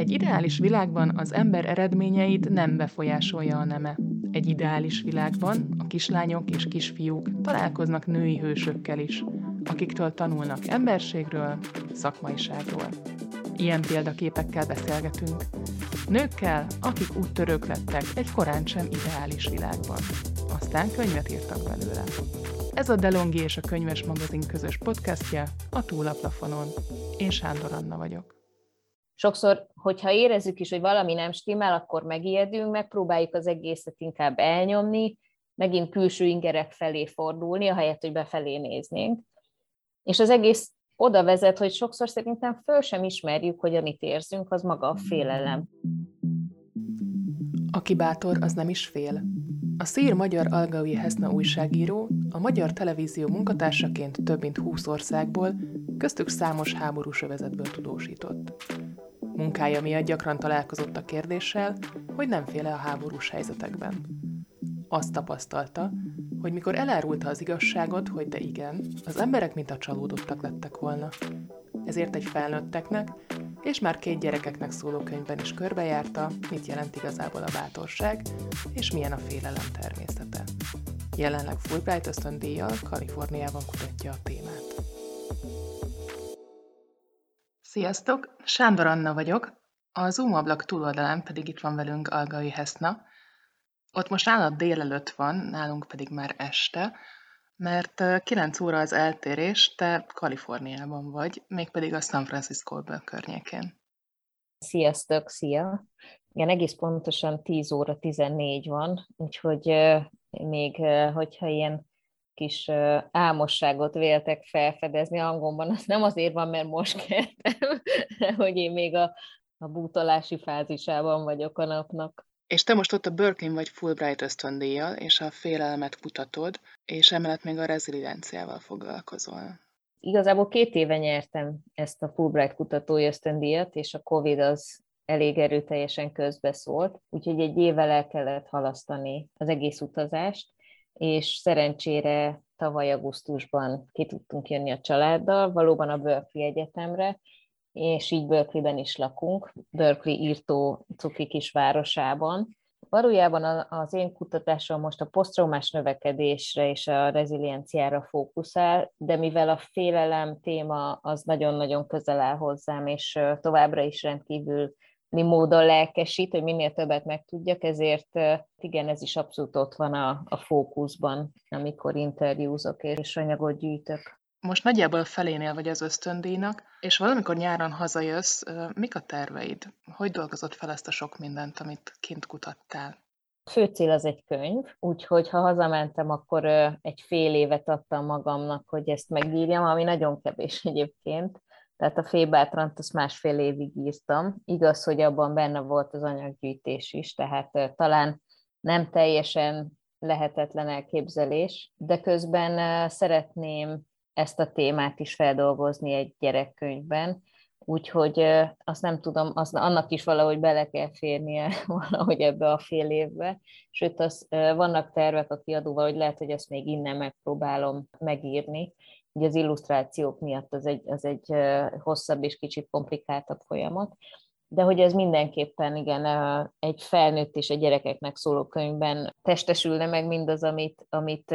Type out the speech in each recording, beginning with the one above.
Egy ideális világban az ember eredményeit nem befolyásolja a neme. Egy ideális világban a kislányok és kisfiúk találkoznak női hősökkel is, akiktől tanulnak emberségről, szakmaiságról. Ilyen példaképekkel beszélgetünk. Nőkkel, akik úttörők lettek egy korán sem ideális világban. Aztán könyvet írtak belőle. Ez a Delongi és a Könyves Magazin közös podcastja a Túlaplafonon. Én Sándor Anna vagyok. Sokszor, hogyha érezzük is, hogy valami nem stimmel, akkor megijedünk, megpróbáljuk az egészet inkább elnyomni, megint külső ingerek felé fordulni, ahelyett, hogy befelé néznénk. És az egész oda vezet, hogy sokszor szerintem föl sem ismerjük, hogy amit érzünk, az maga a félelem. Aki bátor, az nem is fél. A szír magyar Algaui Heszna újságíró a magyar televízió munkatársaként több mint 20 országból, köztük számos háborús övezetből tudósított. Munkája miatt gyakran találkozott a kérdéssel, hogy nem féle a háborús helyzetekben. Azt tapasztalta, hogy mikor elárulta az igazságot, hogy de igen, az emberek mint a csalódottak lettek volna. Ezért egy felnőtteknek és már két gyerekeknek szóló könyvben is körbejárta, mit jelent igazából a bátorság, és milyen a félelem természete. Jelenleg Fulbright ösztöndíjjal Kaliforniában kutatja a témát. Sziasztok! Sándor Anna vagyok, a Zoom ablak túloldalán pedig itt van velünk Algai Heszna. Ott most nálad délelőtt van, nálunk pedig már este, mert 9 óra az eltérés, te Kaliforniában vagy, mégpedig a San Francisco környékén. Sziasztok, szia! Igen, egész pontosan 10 óra 14 van, úgyhogy még, hogyha ilyen kis álmosságot véltek felfedezni angolban, az nem azért van, mert most keltem, hogy én még a, a bútolási fázisában vagyok a napnak. És te most ott a Berkeley vagy Fulbright ösztöndíjjal, és a félelmet kutatod, és emellett még a rezilienciával foglalkozol. Igazából két éve nyertem ezt a Fulbright kutatói ösztöndíjat, és a Covid az elég erőteljesen közbeszólt, úgyhogy egy évvel el kellett halasztani az egész utazást, és szerencsére tavaly augusztusban ki tudtunk jönni a családdal, valóban a Berkeley Egyetemre, és így Berkeleyben is lakunk, Berkeley írtó cuki kis városában. Valójában az én kutatásom most a posztraumás növekedésre és a rezilienciára fókuszál, de mivel a félelem téma az nagyon-nagyon közel áll hozzám, és továbbra is rendkívül módon lelkesít, hogy minél többet megtudjak, ezért igen, ez is abszolút ott van a, a fókuszban, amikor interjúzok és anyagot gyűjtök. Most nagyjából felénél vagy az ösztöndíjnak, és valamikor nyáron hazajössz, mik a terveid? Hogy dolgozott fel ezt a sok mindent, amit kint kutattál? Fő cél az egy könyv, úgyhogy ha hazamentem, akkor egy fél évet adtam magamnak, hogy ezt megírjam, ami nagyon kevés egyébként. Tehát a félbátrant azt másfél évig írtam. Igaz, hogy abban benne volt az anyaggyűjtés is, tehát talán nem teljesen lehetetlen elképzelés, de közben szeretném ezt a témát is feldolgozni egy gyerekkönyvben, úgyhogy azt nem tudom, az, annak is valahogy bele kell férnie valahogy ebbe a fél évbe, sőt, az, vannak tervek a kiadóval, hogy lehet, hogy ezt még innen megpróbálom megírni, Ugye az illusztrációk miatt az egy, az egy hosszabb és kicsit komplikáltabb folyamat, de hogy ez mindenképpen igen, egy felnőtt és egy gyerekeknek szóló könyvben testesülne meg mindaz, amit, amit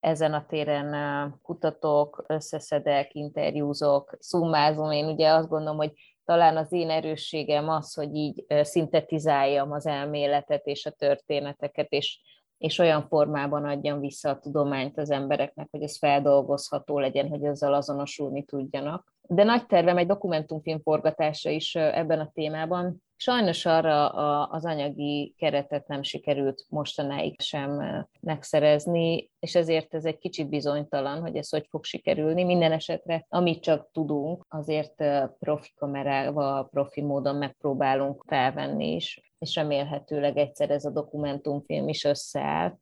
ezen a téren kutatok, összeszedek, interjúzok, szummázom. Én ugye azt gondolom, hogy talán az én erősségem az, hogy így szintetizáljam az elméletet és a történeteket, és és olyan formában adjam vissza a tudományt az embereknek, hogy ez feldolgozható legyen, hogy ezzel azonosulni tudjanak. De nagy tervem egy dokumentumfilm forgatása is ebben a témában. Sajnos arra az anyagi keretet nem sikerült mostanáig sem megszerezni, és ezért ez egy kicsit bizonytalan, hogy ez hogy fog sikerülni. Minden esetre, amit csak tudunk, azért profi kamerával, profi módon megpróbálunk felvenni is és remélhetőleg egyszer ez a dokumentumfilm is összeáll,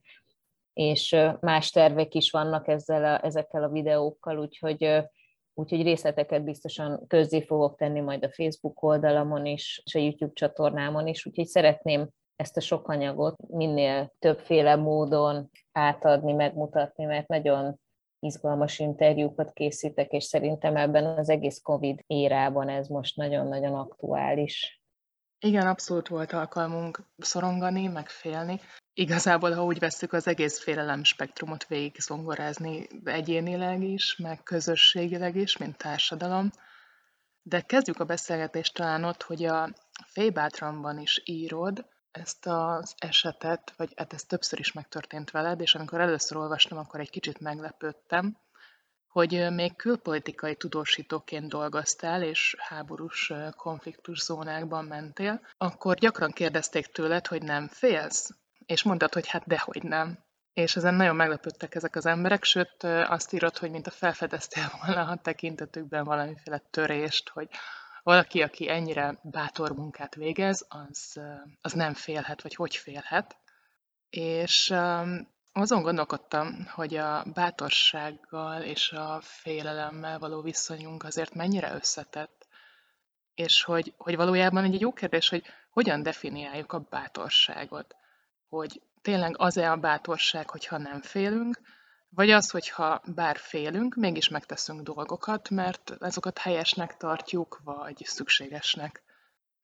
és más tervek is vannak ezzel a, ezekkel a videókkal, úgyhogy, úgyhogy részleteket biztosan közzé fogok tenni majd a Facebook oldalamon is, és a YouTube csatornámon is, úgyhogy szeretném ezt a sok anyagot minél többféle módon átadni, megmutatni, mert nagyon izgalmas interjúkat készítek, és szerintem ebben az egész COVID érában ez most nagyon-nagyon aktuális. Igen, abszolút volt alkalmunk szorongani, meg félni. Igazából, ha úgy vesszük, az egész félelem spektrumot végig zongorázni egyénileg is, meg közösségileg is, mint társadalom. De kezdjük a beszélgetést talán ott, hogy a Fébátramban is írod ezt az esetet, vagy hát ez többször is megtörtént veled, és amikor először olvastam, akkor egy kicsit meglepődtem, hogy még külpolitikai tudósítóként dolgoztál, és háborús konfliktus zónákban mentél, akkor gyakran kérdezték tőled, hogy nem félsz, és mondtad, hogy hát dehogy nem. És ezen nagyon meglepődtek ezek az emberek, sőt azt írod, hogy mint a felfedeztél volna a tekintetükben valamiféle törést, hogy valaki, aki ennyire bátor munkát végez, az, az nem félhet, vagy hogy félhet. És azon gondolkodtam, hogy a bátorsággal és a félelemmel való viszonyunk azért mennyire összetett, és hogy, hogy valójában egy jó kérdés, hogy hogyan definiáljuk a bátorságot. Hogy tényleg az-e a bátorság, hogyha nem félünk, vagy az, hogyha bár félünk, mégis megteszünk dolgokat, mert azokat helyesnek tartjuk, vagy szükségesnek.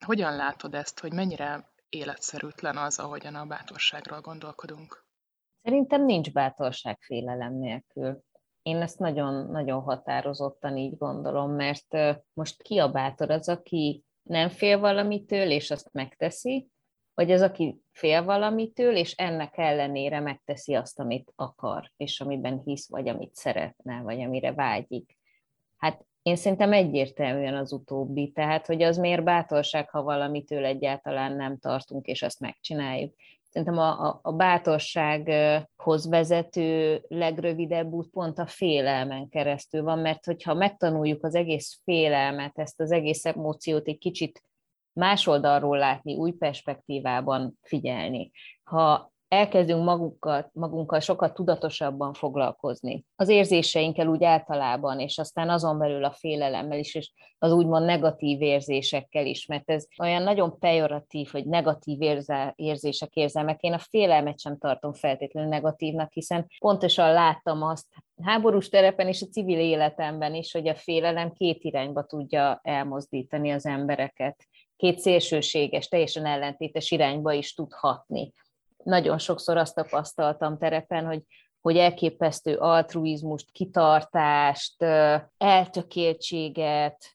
Hogyan látod ezt, hogy mennyire életszerűtlen az, ahogyan a bátorságról gondolkodunk? Szerintem nincs bátorság félelem nélkül. Én ezt nagyon-nagyon határozottan így gondolom, mert most ki a bátor az, aki nem fél valamitől, és azt megteszi, vagy az, aki fél valamitől, és ennek ellenére megteszi azt, amit akar, és amiben hisz, vagy amit szeretne, vagy amire vágyik. Hát én szerintem egyértelműen az utóbbi, tehát hogy az miért bátorság, ha valamitől egyáltalán nem tartunk, és azt megcsináljuk szerintem a, a, a bátorsághoz vezető legrövidebb út pont a félelmen keresztül van, mert hogyha megtanuljuk az egész félelmet, ezt az egész emóciót egy kicsit más oldalról látni, új perspektívában figyelni, ha elkezdünk magunkkal, magunkkal sokat tudatosabban foglalkozni. Az érzéseinkkel úgy általában, és aztán azon belül a félelemmel is, és az úgymond negatív érzésekkel is, mert ez olyan nagyon pejoratív, hogy negatív érzel, érzések, érzelmek. Én a félelmet sem tartom feltétlenül negatívnak, hiszen pontosan láttam azt háborús terepen és a civil életemben is, hogy a félelem két irányba tudja elmozdítani az embereket. Két szélsőséges, teljesen ellentétes irányba is tudhatni nagyon sokszor azt tapasztaltam terepen, hogy, hogy elképesztő altruizmust, kitartást, eltökéltséget,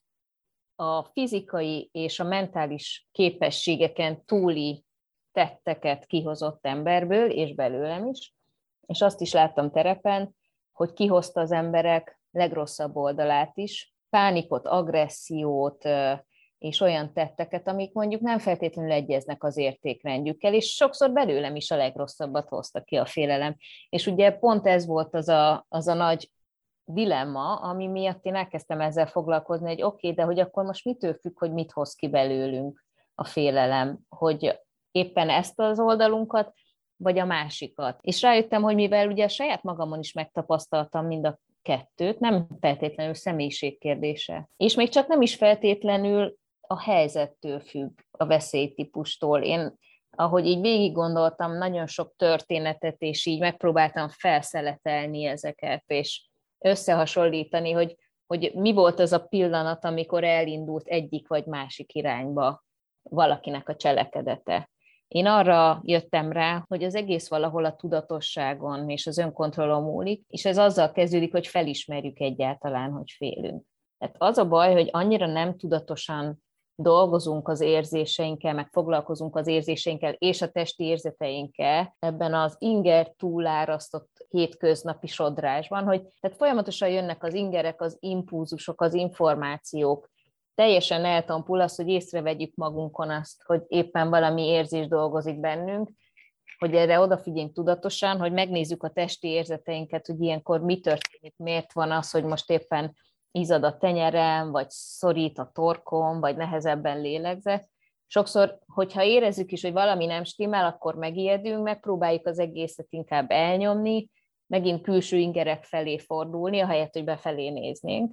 a fizikai és a mentális képességeken túli tetteket kihozott emberből, és belőlem is. És azt is láttam terepen, hogy kihozta az emberek legrosszabb oldalát is, pánikot, agressziót, és olyan tetteket, amik mondjuk nem feltétlenül egyeznek az értékrendjükkel, és sokszor belőlem is a legrosszabbat hozta ki a félelem. És ugye pont ez volt az a, az a nagy dilemma, ami miatt én elkezdtem ezzel foglalkozni, hogy oké, okay, de hogy akkor most mitől függ, hogy mit hoz ki belőlünk a félelem, hogy éppen ezt az oldalunkat, vagy a másikat. És rájöttem, hogy mivel ugye a saját magamon is megtapasztaltam mind a kettőt, nem feltétlenül személyiség kérdése. És még csak nem is feltétlenül a helyzettől függ, a veszélytípustól. Én, ahogy így végig gondoltam, nagyon sok történetet, és így megpróbáltam felszeletelni ezeket, és összehasonlítani, hogy, hogy mi volt az a pillanat, amikor elindult egyik vagy másik irányba valakinek a cselekedete. Én arra jöttem rá, hogy az egész valahol a tudatosságon és az önkontrollon múlik, és ez azzal kezdődik, hogy felismerjük egyáltalán, hogy félünk. Tehát az a baj, hogy annyira nem tudatosan dolgozunk az érzéseinkkel, meg foglalkozunk az érzéseinkkel és a testi érzeteinkkel ebben az inger túlárasztott hétköznapi sodrásban, hogy tehát folyamatosan jönnek az ingerek, az impulzusok, az információk, teljesen eltompul az, hogy észrevegyük magunkon azt, hogy éppen valami érzés dolgozik bennünk, hogy erre odafigyeljünk tudatosan, hogy megnézzük a testi érzeteinket, hogy ilyenkor mi történik, miért van az, hogy most éppen izad a tenyerem, vagy szorít a torkom, vagy nehezebben lélegzek. Sokszor, hogyha érezzük is, hogy valami nem stimmel, akkor megijedünk, megpróbáljuk az egészet inkább elnyomni, megint külső ingerek felé fordulni, ahelyett, hogy befelé néznénk.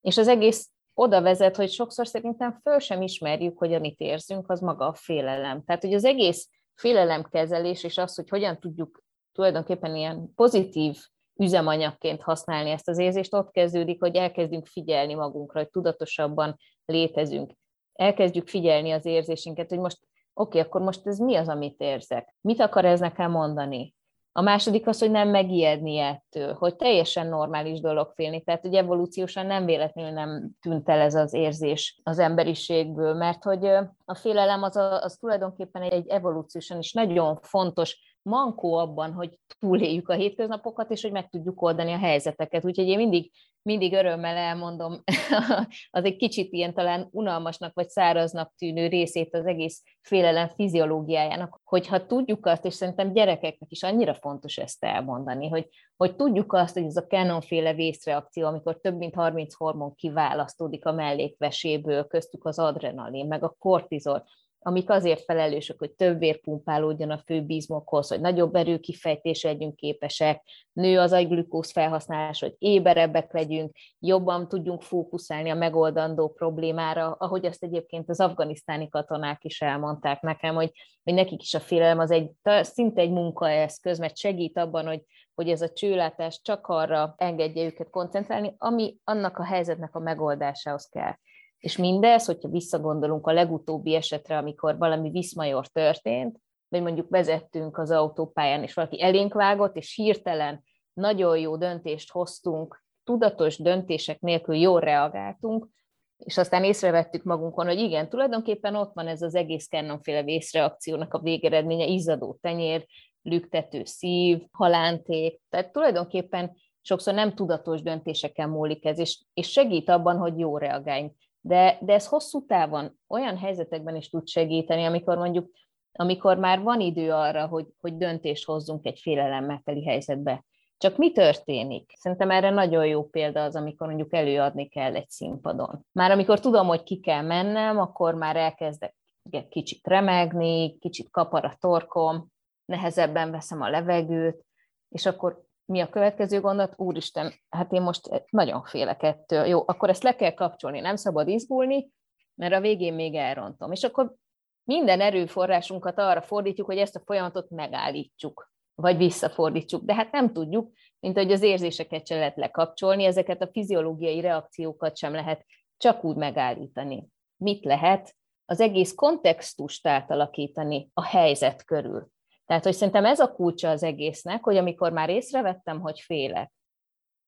És az egész oda vezet, hogy sokszor szerintem föl sem ismerjük, hogy amit érzünk, az maga a félelem. Tehát, hogy az egész félelemkezelés és az, hogy hogyan tudjuk tulajdonképpen ilyen pozitív üzemanyagként használni ezt az érzést, ott kezdődik, hogy elkezdünk figyelni magunkra, hogy tudatosabban létezünk. elkezdjük figyelni az érzésünket, hogy most oké, okay, akkor most ez mi az, amit érzek? Mit akar ez nekem mondani? A második az, hogy nem megijedni ettől, hogy teljesen normális dolog félni. Tehát, hogy evolúciósan nem véletlenül nem tűnt el ez az érzés az emberiségből, mert hogy a félelem az, a, az tulajdonképpen egy, egy evolúciósan is nagyon fontos mankó abban, hogy túléljük a hétköznapokat, és hogy meg tudjuk oldani a helyzeteket. Úgyhogy én mindig, mindig örömmel elmondom az egy kicsit ilyen talán unalmasnak vagy száraznak tűnő részét az egész félelem fiziológiájának, hogyha tudjuk azt, és szerintem gyerekeknek is annyira fontos ezt elmondani, hogy, hogy tudjuk azt, hogy ez a Canon-féle vészreakció, amikor több mint 30 hormon kiválasztódik a mellékveséből, köztük az adrenalin, meg a kortizol, amik azért felelősek, hogy több vér pumpálódjon a főbizmokhoz, hogy nagyobb erőkifejtésre legyünk képesek, nő az agyglükóz felhasználás, hogy éberebbek legyünk, jobban tudjunk fókuszálni a megoldandó problémára, ahogy azt egyébként az afganisztáni katonák is elmondták nekem, hogy, hogy nekik is a félelem az egy, szinte egy munkaeszköz, mert segít abban, hogy, hogy ez a csőlátás csak arra engedje őket koncentrálni, ami annak a helyzetnek a megoldásához kell. És mindez, hogyha visszagondolunk a legutóbbi esetre, amikor valami viszmajor történt, vagy mondjuk vezettünk az autópályán, és valaki elénk vágott, és hirtelen nagyon jó döntést hoztunk, tudatos döntések nélkül jól reagáltunk, és aztán észrevettük magunkon, hogy igen, tulajdonképpen ott van ez az egész Cannonféle vészreakciónak a végeredménye, izzadó tenyér, lüktető szív, halánték, tehát tulajdonképpen sokszor nem tudatos döntéseken múlik ez, és, és segít abban, hogy jó reagáljunk de, de ez hosszú távon olyan helyzetekben is tud segíteni, amikor mondjuk, amikor már van idő arra, hogy, hogy döntést hozzunk egy félelemmel teli helyzetbe. Csak mi történik? Szerintem erre nagyon jó példa az, amikor mondjuk előadni kell egy színpadon. Már amikor tudom, hogy ki kell mennem, akkor már elkezdek kicsit remegni, kicsit kapar a torkom, nehezebben veszem a levegőt, és akkor mi a következő gondot? Úristen, hát én most nagyon félek ettől. Jó, akkor ezt le kell kapcsolni, nem szabad izgulni, mert a végén még elrontom. És akkor minden erőforrásunkat arra fordítjuk, hogy ezt a folyamatot megállítsuk, vagy visszafordítsuk. De hát nem tudjuk, mint hogy az érzéseket sem lehet lekapcsolni, ezeket a fiziológiai reakciókat sem lehet csak úgy megállítani. Mit lehet? Az egész kontextust átalakítani a helyzet körül. Tehát, hogy szerintem ez a kulcsa az egésznek, hogy amikor már észrevettem, hogy félek,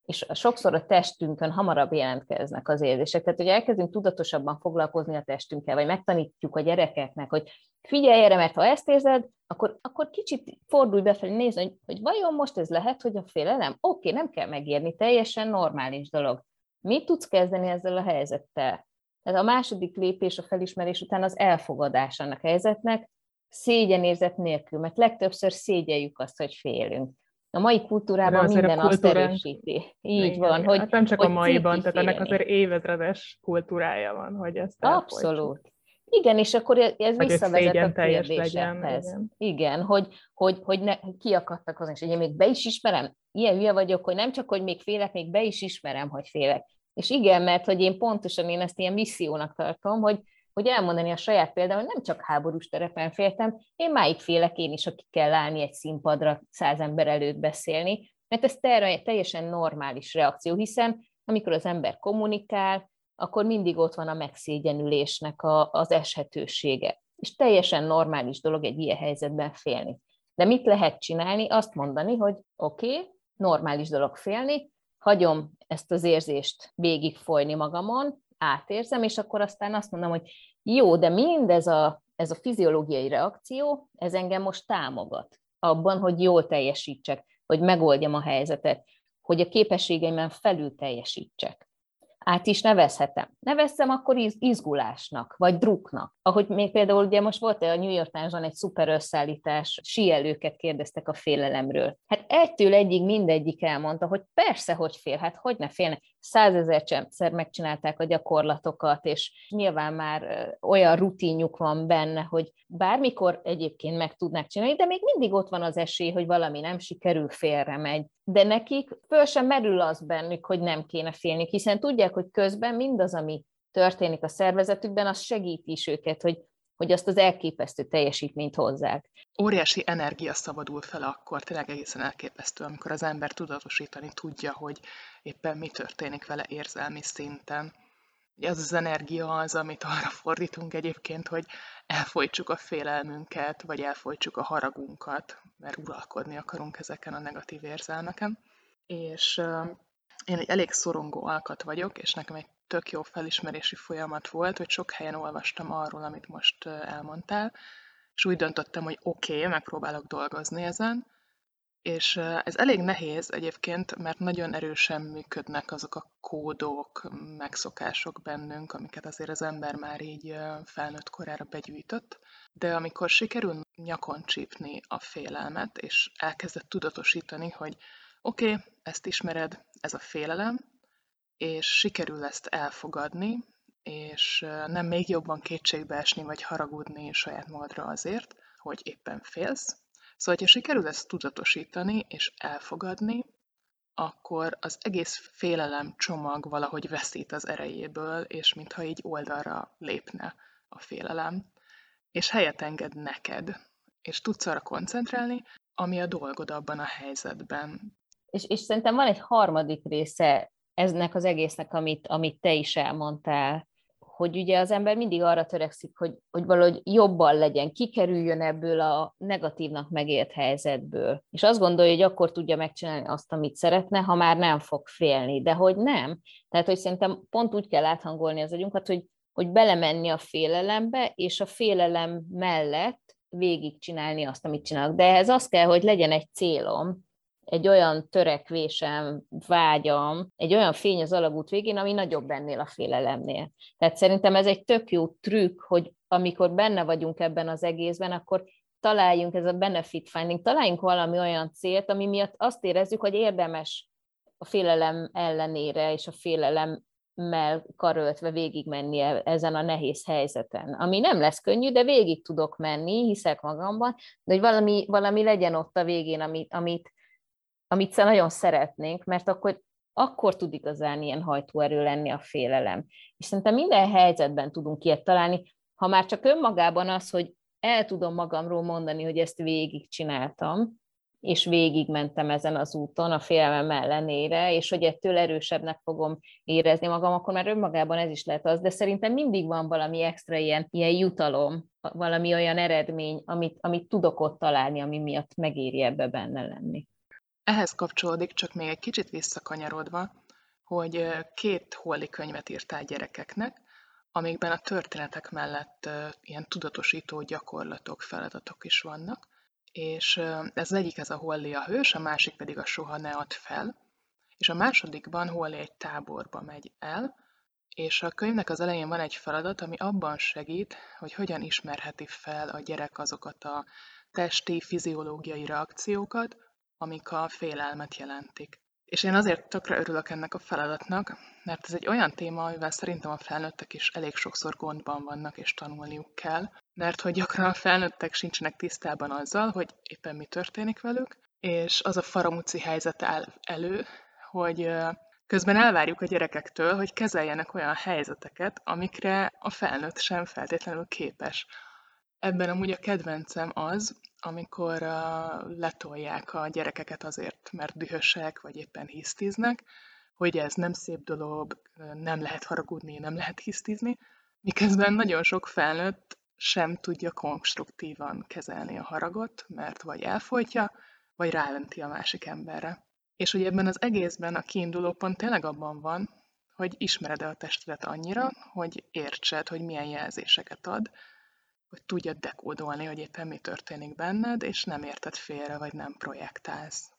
és sokszor a testünkön hamarabb jelentkeznek az érzések. Tehát, hogy elkezdünk tudatosabban foglalkozni a testünkkel, vagy megtanítjuk a gyerekeknek, hogy figyelj erre, mert ha ezt érzed, akkor, akkor kicsit fordulj befelé, nézd, hogy, hogy vajon most ez lehet, hogy a félelem? Oké, nem kell megérni, teljesen normális dolog. Mit tudsz kezdeni ezzel a helyzettel? Ez a második lépés a felismerés után az elfogadás annak a helyzetnek, szégyenérzet nélkül, mert legtöbbször szégyeljük azt, hogy félünk. A mai kultúrában minden a azt erősíti. Így igen, van. Hogy, hát nem csak hogy a maiban, tehát ennek azért évezredes kultúrája van, hogy ezt Abszolút. Igen, és akkor ez hogy visszavezet a kérdésekhez. Igen. igen, hogy, hogy, hogy ne, kiakadtak hozzá, és hogy én még be is ismerem, ilyen hülye vagyok, hogy nem csak, hogy még félek, még be is ismerem, hogy félek. És igen, mert hogy én pontosan én ezt ilyen missziónak tartom, hogy, hogy elmondani a saját például, nem csak háborús terepen féltem, én máig félek én is, aki kell állni egy színpadra száz ember előtt beszélni, mert ez teljesen normális reakció, hiszen amikor az ember kommunikál, akkor mindig ott van a megszégyenülésnek a, az eshetősége. És teljesen normális dolog egy ilyen helyzetben félni. De mit lehet csinálni? Azt mondani, hogy oké, okay, normális dolog félni, hagyom ezt az érzést végig folyni magamon, átérzem, és akkor aztán azt mondom, hogy jó, de mindez a, ez a fiziológiai reakció, ez engem most támogat abban, hogy jól teljesítsek, hogy megoldjam a helyzetet, hogy a képességeimen felül teljesítsek át is nevezhetem. Nevezzem akkor izgulásnak, vagy druknak. Ahogy még például ugye most volt a New York Times-on egy szuper összeállítás, síelőket kérdeztek a félelemről. Hát egytől egyig mindegyik elmondta, hogy persze, hogy fél, hát hogy ne félne. Százezerszer megcsinálták a gyakorlatokat, és nyilván már olyan rutinjuk van benne, hogy bármikor egyébként meg tudnák csinálni, de még mindig ott van az esély, hogy valami nem sikerül, félre megy. De nekik föl sem merül az bennük, hogy nem kéne félni, hiszen tudják, hogy közben mindaz, ami történik a szervezetükben, az segíti is őket, hogy, hogy azt az elképesztő teljesítményt hozzák. Óriási energia szabadul fel akkor, tényleg egészen elképesztő, amikor az ember tudatosítani tudja, hogy éppen mi történik vele érzelmi szinten hogy az az energia az, amit arra fordítunk egyébként, hogy elfolytsuk a félelmünket, vagy elfolytsuk a haragunkat, mert uralkodni akarunk ezeken a negatív érzelmeken. És én egy elég szorongó alkat vagyok, és nekem egy tök jó felismerési folyamat volt, hogy sok helyen olvastam arról, amit most elmondtál, és úgy döntöttem, hogy oké, okay, megpróbálok dolgozni ezen, és ez elég nehéz egyébként, mert nagyon erősen működnek azok a kódok, megszokások bennünk, amiket azért az ember már így felnőtt korára begyűjtött, de amikor sikerül nyakon csípni a félelmet, és elkezdett tudatosítani, hogy oké, okay, ezt ismered, ez a félelem, és sikerül ezt elfogadni, és nem még jobban kétségbe esni, vagy haragudni saját magadra azért, hogy éppen félsz, Szóval, ha sikerül ezt tudatosítani és elfogadni, akkor az egész félelem csomag valahogy veszít az erejéből, és mintha így oldalra lépne a félelem, és helyet enged neked, és tudsz arra koncentrálni, ami a dolgod abban a helyzetben. És, és szerintem van egy harmadik része eznek az egésznek, amit, amit te is elmondtál, hogy ugye az ember mindig arra törekszik, hogy, hogy valahogy jobban legyen, kikerüljön ebből a negatívnak megélt helyzetből. És azt gondolja, hogy akkor tudja megcsinálni azt, amit szeretne, ha már nem fog félni. De hogy nem. Tehát, hogy szerintem pont úgy kell áthangolni az agyunkat, hogy, hogy belemenni a félelembe, és a félelem mellett végigcsinálni azt, amit csinálok. De ehhez az kell, hogy legyen egy célom, egy olyan törekvésem, vágyam, egy olyan fény az alagút végén, ami nagyobb ennél a félelemnél. Tehát szerintem ez egy tök jó trükk, hogy amikor benne vagyunk ebben az egészben, akkor találjunk, ez a benefit finding, találjunk valami olyan célt, ami miatt azt érezzük, hogy érdemes a félelem ellenére és a félelem mell karöltve végigmenni e- ezen a nehéz helyzeten. Ami nem lesz könnyű, de végig tudok menni, hiszek magamban, de hogy valami, valami legyen ott a végén, amit, amit, amit nagyon szeretnénk, mert akkor, akkor tud igazán ilyen hajtóerő lenni a félelem. És szerintem minden helyzetben tudunk ilyet találni, ha már csak önmagában az, hogy el tudom magamról mondani, hogy ezt végigcsináltam, és végigmentem ezen az úton a félelmem ellenére, és hogy ettől erősebbnek fogom érezni magam, akkor már önmagában ez is lehet az, de szerintem mindig van valami extra ilyen, ilyen jutalom, valami olyan eredmény, amit, amit tudok ott találni, ami miatt megéri ebbe benne lenni. Ehhez kapcsolódik, csak még egy kicsit visszakanyarodva, hogy két holli könyvet írtál gyerekeknek, amikben a történetek mellett ilyen tudatosító gyakorlatok, feladatok is vannak, és ez egyik ez a Holly a hős, a másik pedig a Soha ne add fel, és a másodikban Holly egy táborba megy el, és a könyvnek az elején van egy feladat, ami abban segít, hogy hogyan ismerheti fel a gyerek azokat a testi, fiziológiai reakciókat, amik a félelmet jelentik. És én azért tökre örülök ennek a feladatnak, mert ez egy olyan téma, amivel szerintem a felnőttek is elég sokszor gondban vannak és tanulniuk kell, mert hogy gyakran a felnőttek sincsenek tisztában azzal, hogy éppen mi történik velük, és az a faramúci helyzet áll elő, hogy közben elvárjuk a gyerekektől, hogy kezeljenek olyan helyzeteket, amikre a felnőtt sem feltétlenül képes. Ebben amúgy a kedvencem az, amikor uh, letolják a gyerekeket azért, mert dühösek, vagy éppen hisztiznek, hogy ez nem szép dolog, nem lehet haragudni, nem lehet hisztizni, miközben nagyon sok felnőtt sem tudja konstruktívan kezelni a haragot, mert vagy elfolytja, vagy ráventi a másik emberre. És hogy ebben az egészben a kiinduló pont tényleg abban van, hogy ismered-e a testedet annyira, hogy értsed, hogy milyen jelzéseket ad, hogy tudjad dekódolni, hogy éppen mi történik benned, és nem érted félre, vagy nem projektálsz.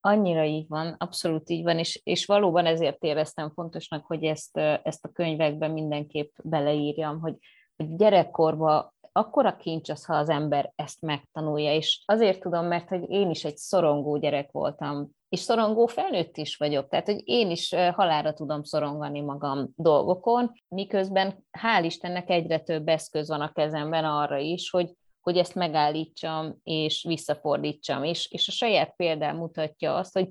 Annyira így van, abszolút így van, és, és valóban ezért éreztem fontosnak, hogy ezt, ezt a könyvekben mindenképp beleírjam, hogy, hogy gyerekkorban akkora kincs az, ha az ember ezt megtanulja, és azért tudom, mert hogy én is egy szorongó gyerek voltam, és szorongó felnőtt is vagyok, tehát hogy én is halára tudom szorongani magam dolgokon, miközben hál' Istennek egyre több eszköz van a kezemben arra is, hogy, hogy ezt megállítsam és visszafordítsam, és, és a saját példám mutatja azt, hogy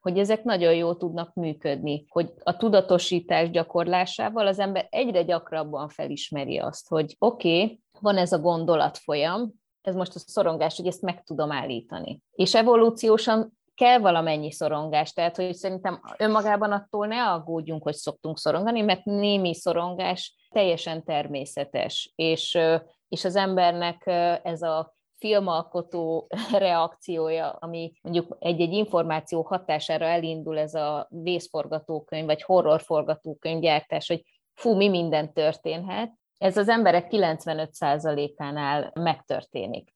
hogy ezek nagyon jól tudnak működni, hogy a tudatosítás gyakorlásával az ember egyre gyakrabban felismeri azt, hogy oké, okay, van ez a gondolat folyam, ez most a szorongás, hogy ezt meg tudom állítani. És evolúciósan kell valamennyi szorongás, tehát hogy szerintem önmagában attól ne aggódjunk, hogy szoktunk szorongani, mert némi szorongás teljesen természetes, és, és az embernek ez a filmalkotó reakciója, ami mondjuk egy-egy információ hatására elindul ez a vészforgatókönyv, vagy horrorforgatókönyv gyártás, hogy fú, mi minden történhet, ez az emberek 95%-ánál megtörténik.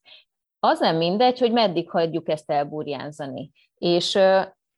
Az nem mindegy, hogy meddig hagyjuk ezt elburjánzani. És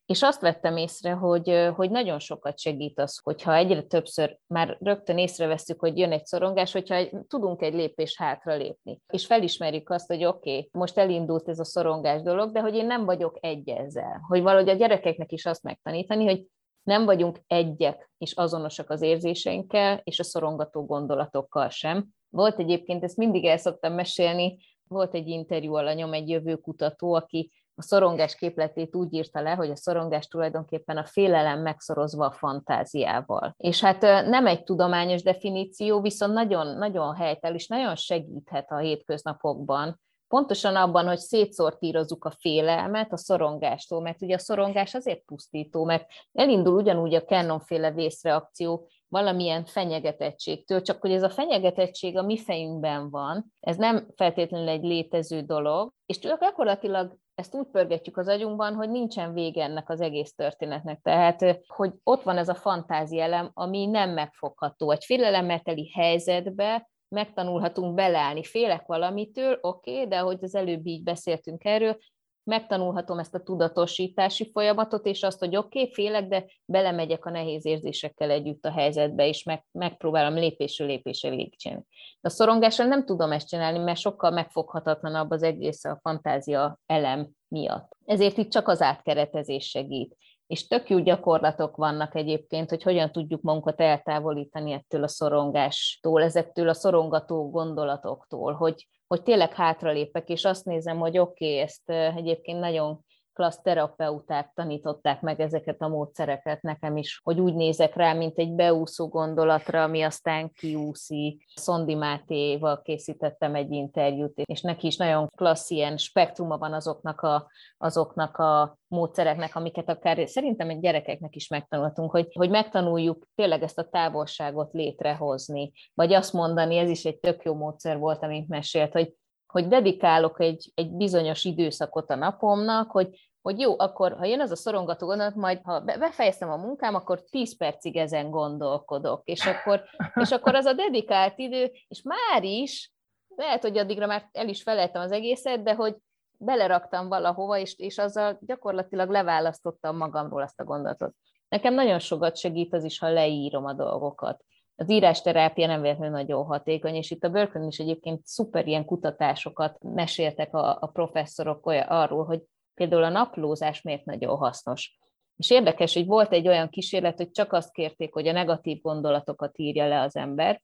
és azt vettem észre, hogy, hogy nagyon sokat segít az, hogyha egyre többször már rögtön észreveszünk, hogy jön egy szorongás, hogyha tudunk egy lépés hátra lépni, és felismerjük azt, hogy oké, okay, most elindult ez a szorongás dolog, de hogy én nem vagyok egy ezzel. Hogy valahogy a gyerekeknek is azt megtanítani, hogy nem vagyunk egyek és azonosak az érzéseinkkel, és a szorongató gondolatokkal sem. Volt egyébként, ezt mindig el szoktam mesélni, volt egy interjú alanyom, egy jövőkutató, aki a szorongás képletét úgy írta le, hogy a szorongás tulajdonképpen a félelem megszorozva a fantáziával. És hát nem egy tudományos definíció, viszont nagyon, nagyon helytel, és nagyon segíthet a hétköznapokban, pontosan abban, hogy szétszortírozzuk a félelmet a szorongástól, mert ugye a szorongás azért pusztító, mert elindul ugyanúgy a Canon-féle vészreakció valamilyen fenyegetettségtől, csak hogy ez a fenyegetettség a mi fejünkben van, ez nem feltétlenül egy létező dolog, és gyakorlatilag ezt úgy pörgetjük az agyunkban, hogy nincsen vége ennek az egész történetnek. Tehát, hogy ott van ez a fantázielem, ami nem megfogható. Egy félelemmeteli helyzetbe megtanulhatunk beleállni. Félek valamitől, oké, okay, de ahogy az előbb így beszéltünk erről, megtanulhatom ezt a tudatosítási folyamatot, és azt, hogy oké, okay, félek, de belemegyek a nehéz érzésekkel együtt a helyzetbe, és meg, megpróbálom lépésről lépésre végigcsinálni. A szorongással nem tudom ezt csinálni, mert sokkal megfoghatatlanabb az egész a fantázia elem miatt. Ezért itt csak az átkeretezés segít. És tök jó gyakorlatok vannak egyébként, hogy hogyan tudjuk magunkat eltávolítani ettől a szorongástól, ezektől a szorongató gondolatoktól, hogy, hogy tényleg hátralépek, és azt nézem, hogy oké, okay, ezt egyébként nagyon klassz terapeuták tanították meg ezeket a módszereket nekem is, hogy úgy nézek rá, mint egy beúszó gondolatra, ami aztán kiúszik. Szondi Mátéval készítettem egy interjút, és neki is nagyon klassz ilyen spektruma van azoknak a, azoknak a módszereknek, amiket akár szerintem egy gyerekeknek is megtanultunk, hogy, hogy megtanuljuk tényleg ezt a távolságot létrehozni, vagy azt mondani, ez is egy tök jó módszer volt, amit mesélt, hogy hogy dedikálok egy, egy bizonyos időszakot a napomnak, hogy, hogy jó, akkor ha jön ez a szorongató gondolat, majd ha befejeztem a munkám, akkor 10 percig ezen gondolkodok, és akkor, és akkor az a dedikált idő, és már is, lehet, hogy addigra már el is felejtem az egészet, de hogy beleraktam valahova, és, és azzal gyakorlatilag leválasztottam magamról azt a gondolatot. Nekem nagyon sokat segít az is, ha leírom a dolgokat az írásterápia nem véletlenül nagyon hatékony, és itt a Berkeley is egyébként szuper ilyen kutatásokat meséltek a, a professzorok olyan, arról, hogy például a naplózás miért nagyon hasznos. És érdekes, hogy volt egy olyan kísérlet, hogy csak azt kérték, hogy a negatív gondolatokat írja le az ember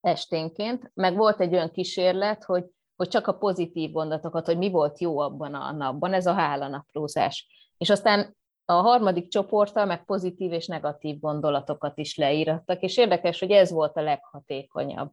esténként, meg volt egy olyan kísérlet, hogy, hogy csak a pozitív gondolatokat, hogy mi volt jó abban a napban, ez a hálanaplózás. És aztán a harmadik csoporttal meg pozitív és negatív gondolatokat is leírattak, és érdekes, hogy ez volt a leghatékonyabb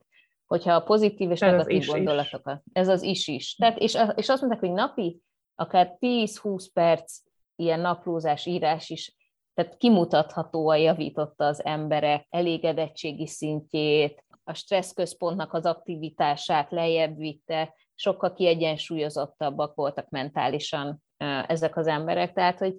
hogyha a pozitív és ez negatív gondolatokat. Is. Ez az is is. Tehát, és, és azt mondták, hogy napi akár 10-20 perc ilyen naplózás, írás is, tehát kimutathatóan javította az emberek elégedettségi szintjét, a stresszközpontnak az aktivitását lejjebb vitte, sokkal kiegyensúlyozottabbak voltak mentálisan ezek az emberek. Tehát, hogy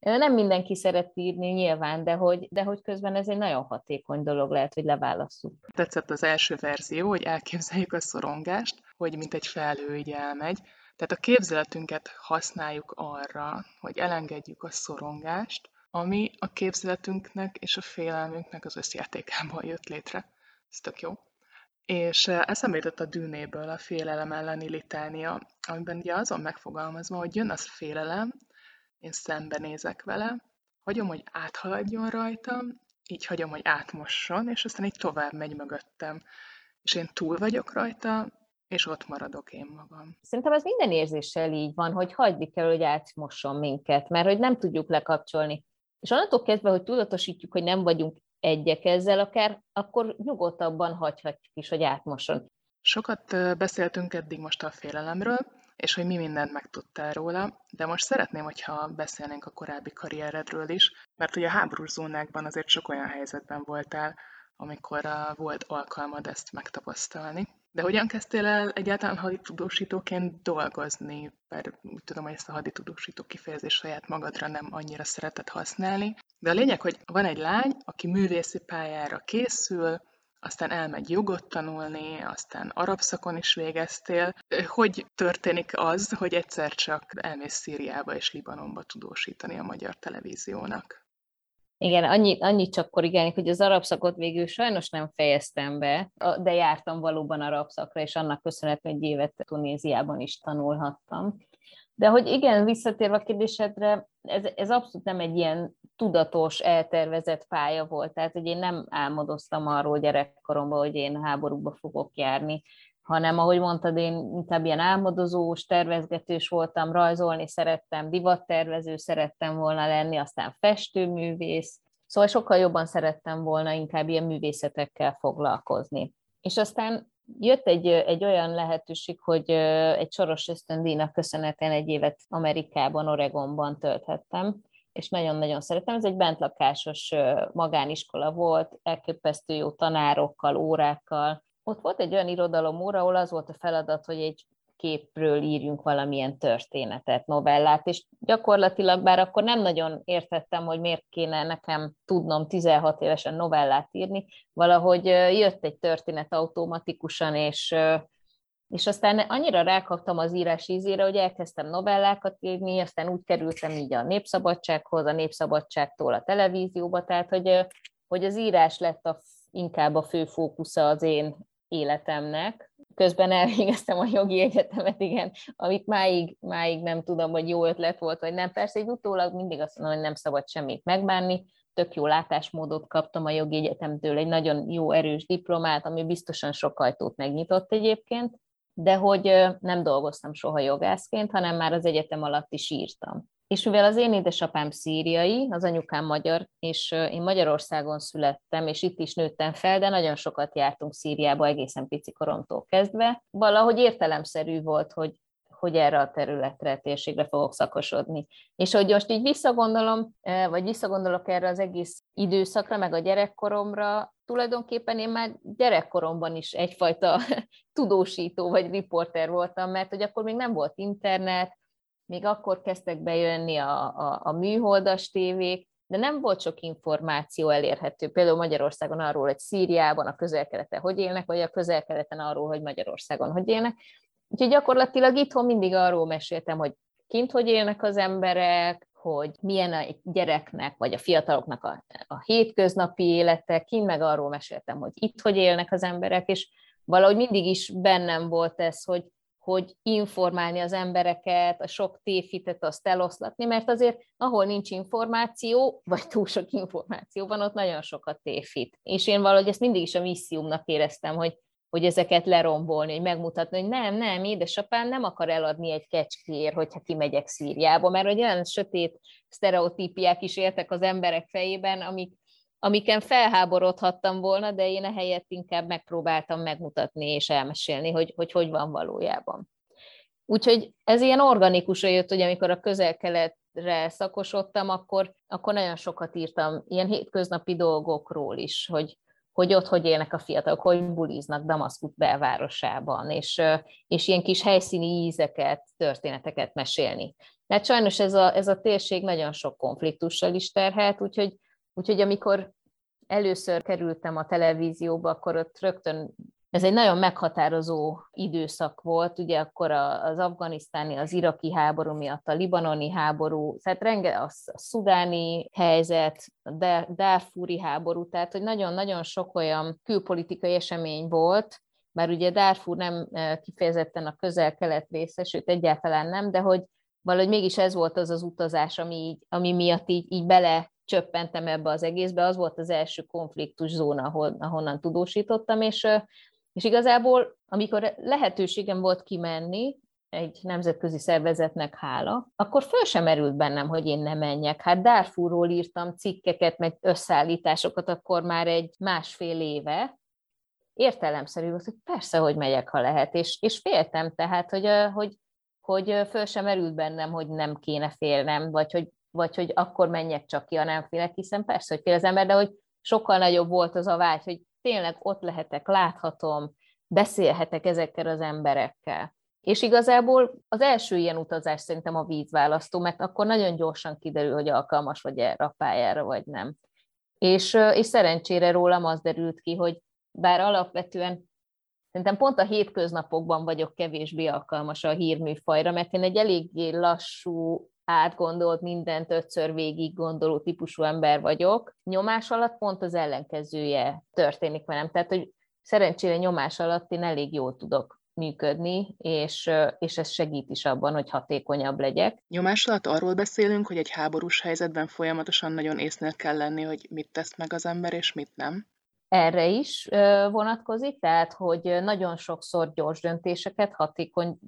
nem mindenki szeret írni nyilván, de hogy, de hogy közben ez egy nagyon hatékony dolog lehet, hogy leválasszuk. Tetszett az első verzió, hogy elképzeljük a szorongást, hogy mint egy felhő így elmegy. Tehát a képzeletünket használjuk arra, hogy elengedjük a szorongást, ami a képzeletünknek és a félelmünknek az összjátékában jött létre. Ez tök jó. És eszembe jutott a dűnéből a félelem elleni litánia, amiben ugye azon megfogalmazva, hogy jön az félelem, én szembenézek vele, hagyom, hogy áthaladjon rajtam, így hagyom, hogy átmosson, és aztán így tovább megy mögöttem. És én túl vagyok rajta, és ott maradok én magam. Szerintem ez minden érzéssel így van, hogy hagyni kell, hogy átmosson minket, mert hogy nem tudjuk lekapcsolni. És onnantól kezdve, hogy tudatosítjuk, hogy nem vagyunk egyek ezzel akár, akkor nyugodtabban hagyhatjuk is, hogy átmosson. Sokat beszéltünk eddig most a félelemről, és hogy mi mindent megtudtál róla, de most szeretném, hogyha beszélnénk a korábbi karrieredről is, mert ugye a háborús zónákban azért sok olyan helyzetben voltál, amikor uh, volt alkalmad ezt megtapasztalni. De hogyan kezdtél el egyáltalán haditudósítóként dolgozni? Bár úgy tudom, hogy ezt a haditudósító kifejezés saját magadra nem annyira szeretett használni. De a lényeg, hogy van egy lány, aki művészi pályára készül, aztán elmegy jogot tanulni, aztán arab szakon is végeztél. Hogy történik az, hogy egyszer csak elmész Szíriába és Libanonba tudósítani a magyar televíziónak? Igen, annyit, annyit csak korrigálni, hogy az arab szakot végül sajnos nem fejeztem be, de jártam valóban arab szakra, és annak köszönhetően egy évet Tunéziában is tanulhattam. De hogy igen, visszatérve a kérdésedre, ez, ez abszolút nem egy ilyen tudatos, eltervezett pálya volt. Tehát, hogy én nem álmodoztam arról gyerekkoromban, hogy én háborúba fogok járni, hanem ahogy mondtad, én inkább ilyen álmodozós, tervezgetős voltam, rajzolni szerettem, divattervező szerettem volna lenni, aztán festőművész, szóval sokkal jobban szerettem volna inkább ilyen művészetekkel foglalkozni. És aztán jött egy, egy olyan lehetőség, hogy egy soros ösztöndíjnak köszönhetően egy évet Amerikában, Oregonban tölthettem, és nagyon-nagyon szeretem. Ez egy bentlakásos magániskola volt, elképesztő jó tanárokkal, órákkal. Ott volt egy olyan irodalom óra, ahol az volt a feladat, hogy egy képről írjunk valamilyen történetet, novellát, és gyakorlatilag, bár akkor nem nagyon értettem, hogy miért kéne nekem tudnom 16 évesen novellát írni, valahogy jött egy történet automatikusan, és és aztán annyira rákaptam az írás ízére, hogy elkezdtem novellákat írni, aztán úgy kerültem így a Népszabadsághoz, a Népszabadságtól a televízióba, tehát hogy, hogy az írás lett a, inkább a fő fókusza az én életemnek. Közben elvégeztem a jogi egyetemet, igen, amit máig, máig nem tudom, hogy jó ötlet volt, vagy nem. Persze egy utólag mindig azt mondom, hogy nem szabad semmit megbánni, tök jó látásmódot kaptam a jogi egyetemtől, egy nagyon jó erős diplomát, ami biztosan sok ajtót megnyitott egyébként, de hogy nem dolgoztam soha jogászként, hanem már az egyetem alatt is írtam. És mivel az én édesapám szíriai, az anyukám magyar, és én Magyarországon születtem, és itt is nőttem fel, de nagyon sokat jártunk Szíriába egészen pici koromtól kezdve, valahogy értelemszerű volt, hogy hogy erre a területre, a térségre fogok szakosodni. És hogy most így visszagondolom, vagy visszagondolok erre az egész időszakra, meg a gyerekkoromra, tulajdonképpen én már gyerekkoromban is egyfajta tudósító vagy riporter voltam, mert hogy akkor még nem volt internet, még akkor kezdtek bejönni a, a, a műholdas tévék, de nem volt sok információ elérhető. Például Magyarországon arról, hogy Szíriában, a közel-keleten hogy élnek, vagy a közel-keleten arról, hogy Magyarországon hogy élnek. Úgyhogy gyakorlatilag itthon mindig arról meséltem, hogy kint hogy élnek az emberek, hogy milyen a gyereknek, vagy a fiataloknak a, a hétköznapi élete, kint meg arról meséltem, hogy itt hogy élnek az emberek, és valahogy mindig is bennem volt ez, hogy, hogy informálni az embereket, a sok tévhitet azt eloszlatni, mert azért ahol nincs információ, vagy túl sok információ van, ott nagyon sok a tévhit. És én valahogy ezt mindig is a missziumnak éreztem, hogy hogy ezeket lerombolni, hogy megmutatni, hogy nem, nem, édesapám nem akar eladni egy kecskér, hogyha kimegyek Szíriába, mert hogy olyan sötét sztereotípiák is éltek az emberek fejében, amik, amiken felháborodhattam volna, de én ehelyett inkább megpróbáltam megmutatni és elmesélni, hogy hogy, hogy van valójában. Úgyhogy ez ilyen organikusan jött, hogy amikor a közel-keletre szakosodtam, akkor, akkor nagyon sokat írtam ilyen hétköznapi dolgokról is, hogy, hogy ott hogy élnek a fiatalok, hogy buliznak Damaszkut belvárosában, és, és ilyen kis helyszíni ízeket, történeteket mesélni. Mert sajnos ez a, ez a térség nagyon sok konfliktussal is terhelt, úgyhogy, úgyhogy amikor először kerültem a televízióba, akkor ott rögtön ez egy nagyon meghatározó időszak volt, ugye akkor az afganisztáni, az iraki háború miatt, a libanoni háború, tehát renge, a szudáni helyzet, a Darfuri háború, tehát hogy nagyon-nagyon sok olyan külpolitikai esemény volt, már ugye Darfur nem e, kifejezetten a közel-kelet része, sőt egyáltalán nem, de hogy valahogy mégis ez volt az az utazás, ami, ami miatt így, így bele csöppentem ebbe az egészbe, az volt az első konfliktus zóna, ahol, ahonnan tudósítottam, és és igazából, amikor lehetőségem volt kimenni, egy nemzetközi szervezetnek hála, akkor föl sem merült bennem, hogy én ne menjek. Hát Darfurról írtam cikkeket, meg összeállításokat akkor már egy másfél éve. Értelemszerű volt, hogy persze, hogy megyek, ha lehet, és, és féltem tehát, hogy, hogy, hogy föl sem merült bennem, hogy nem kéne félnem, vagy hogy, vagy hogy akkor menjek csak ki, ha nem félek, hiszen persze, hogy fél az ember, de hogy sokkal nagyobb volt az a vágy, hogy tényleg ott lehetek, láthatom, beszélhetek ezekkel az emberekkel. És igazából az első ilyen utazás szerintem a vízválasztó, mert akkor nagyon gyorsan kiderül, hogy alkalmas vagy erre a pályára, vagy nem. És, és szerencsére rólam az derült ki, hogy bár alapvetően szerintem pont a hétköznapokban vagyok kevésbé alkalmas a hírműfajra, mert én egy eléggé lassú, átgondolt, mindent ötször végig gondoló típusú ember vagyok. Nyomás alatt pont az ellenkezője történik velem. Tehát, hogy szerencsére nyomás alatt én elég jól tudok működni, és, és ez segít is abban, hogy hatékonyabb legyek. Nyomás alatt arról beszélünk, hogy egy háborús helyzetben folyamatosan nagyon észnél kell lenni, hogy mit tesz meg az ember, és mit nem. Erre is vonatkozik, tehát, hogy nagyon sokszor gyors döntéseket, hatékony